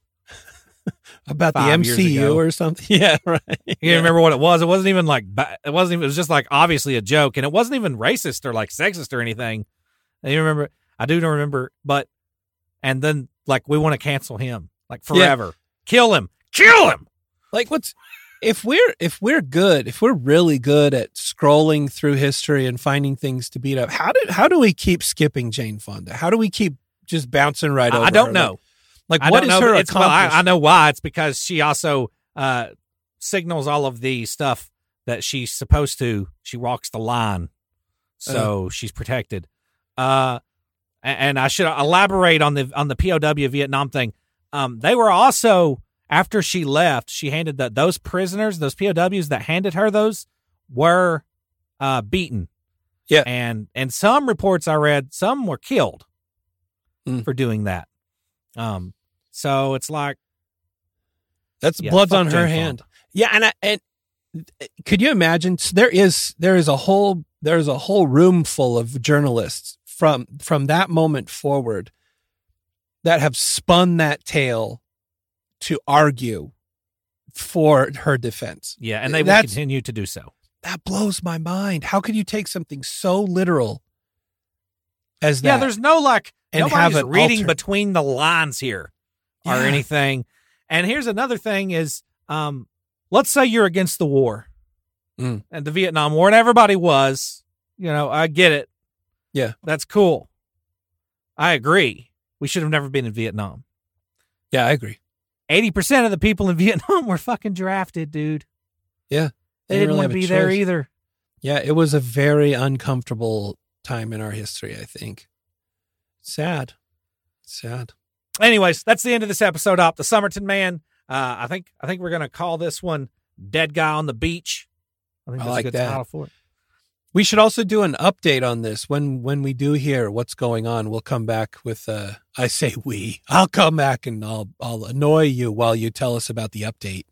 About the MCU or something. Yeah, right. You can't remember what it was. It wasn't even like it wasn't even. It was just like obviously a joke, and it wasn't even racist or like sexist or anything. And you remember? I do remember, but and then like we want to cancel him like forever, kill him, kill him. like what's if we're if we're good if we're really good at scrolling through history and finding things to beat up how do how do we keep skipping jane fonda how do we keep just bouncing right I, over I don't know. Like, I what is know, her it's, well, I, I know why. It's because she also uh, signals all of the stuff that she's supposed to. She walks the line, so she's protected. Uh, a- and I should elaborate on the on the POW Vietnam thing. Um, they were also after she left, she handed that those prisoners, those POWs that handed her those, were uh, beaten. Yeah. and and some reports I read, some were killed Mm. for doing that. Um, so it's like that's yeah, blood's on her Jane hand Fonda. yeah and I, and could you imagine So there is there is a whole there's a whole room full of journalists from from that moment forward that have spun that tale to argue for her defense Yeah, and they will That's- continue to do so. that blows my mind. How could you take something so literal as that? Yeah, there's no like And nobody's have it reading altered. between the lines here or anything. And here's another thing is um let's say you're against the war. Mm. And the Vietnam War and everybody was, you know, I get it. Yeah. That's cool. I agree. We should have never been in Vietnam. yeah, I agree. 80% of the people in Vietnam were fucking drafted, dude. Yeah, They, They didn't really want to be there either. Yeah, it was a very uncomfortable time in our history. I think. Sad, sad. Anyways, that's the end of this episode. Up the Somerton Man. Uh, I think I think we're gonna call this one "Dead Guy on the Beach." I think I that's like a good that. title for it. We should also do an update on this when when we do hear what's going on. We'll come back with. Uh, I say we. I'll come back and I'll I'll annoy you while you tell us about the update.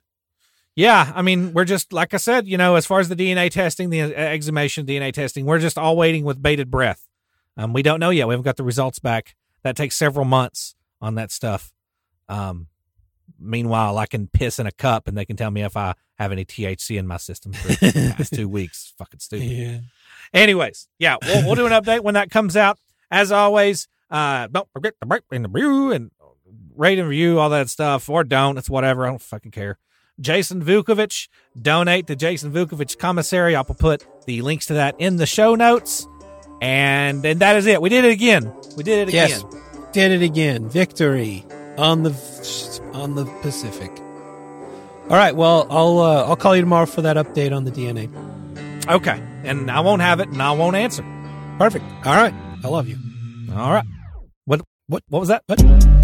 Yeah, I mean, we're just like I said, you know, as far as the DNA testing, the uh, exhumation DNA testing, we're just all waiting with bated breath. Um, we don't know yet. We haven't got the results back. That takes several months on that stuff. Um, meanwhile, I can piss in a cup and they can tell me if I have any THC in my system for the past two weeks. Fucking stupid. Yeah. Anyways, yeah, we'll, we'll do an update when that comes out. As always, uh, don't forget to break in the brew and rate and review all that stuff, or don't. It's whatever. I don't fucking care. Jason Vukovic, donate to Jason Vukovic Commissary. I'll put the links to that in the show notes. And and that is it. We did it again. We did it again. Yes, did it again. Victory on the on the Pacific. All right. Well, I'll uh, I'll call you tomorrow for that update on the DNA. Okay. And I won't have it, and I won't answer. Perfect. All right. I love you. All right. What what what was that? What?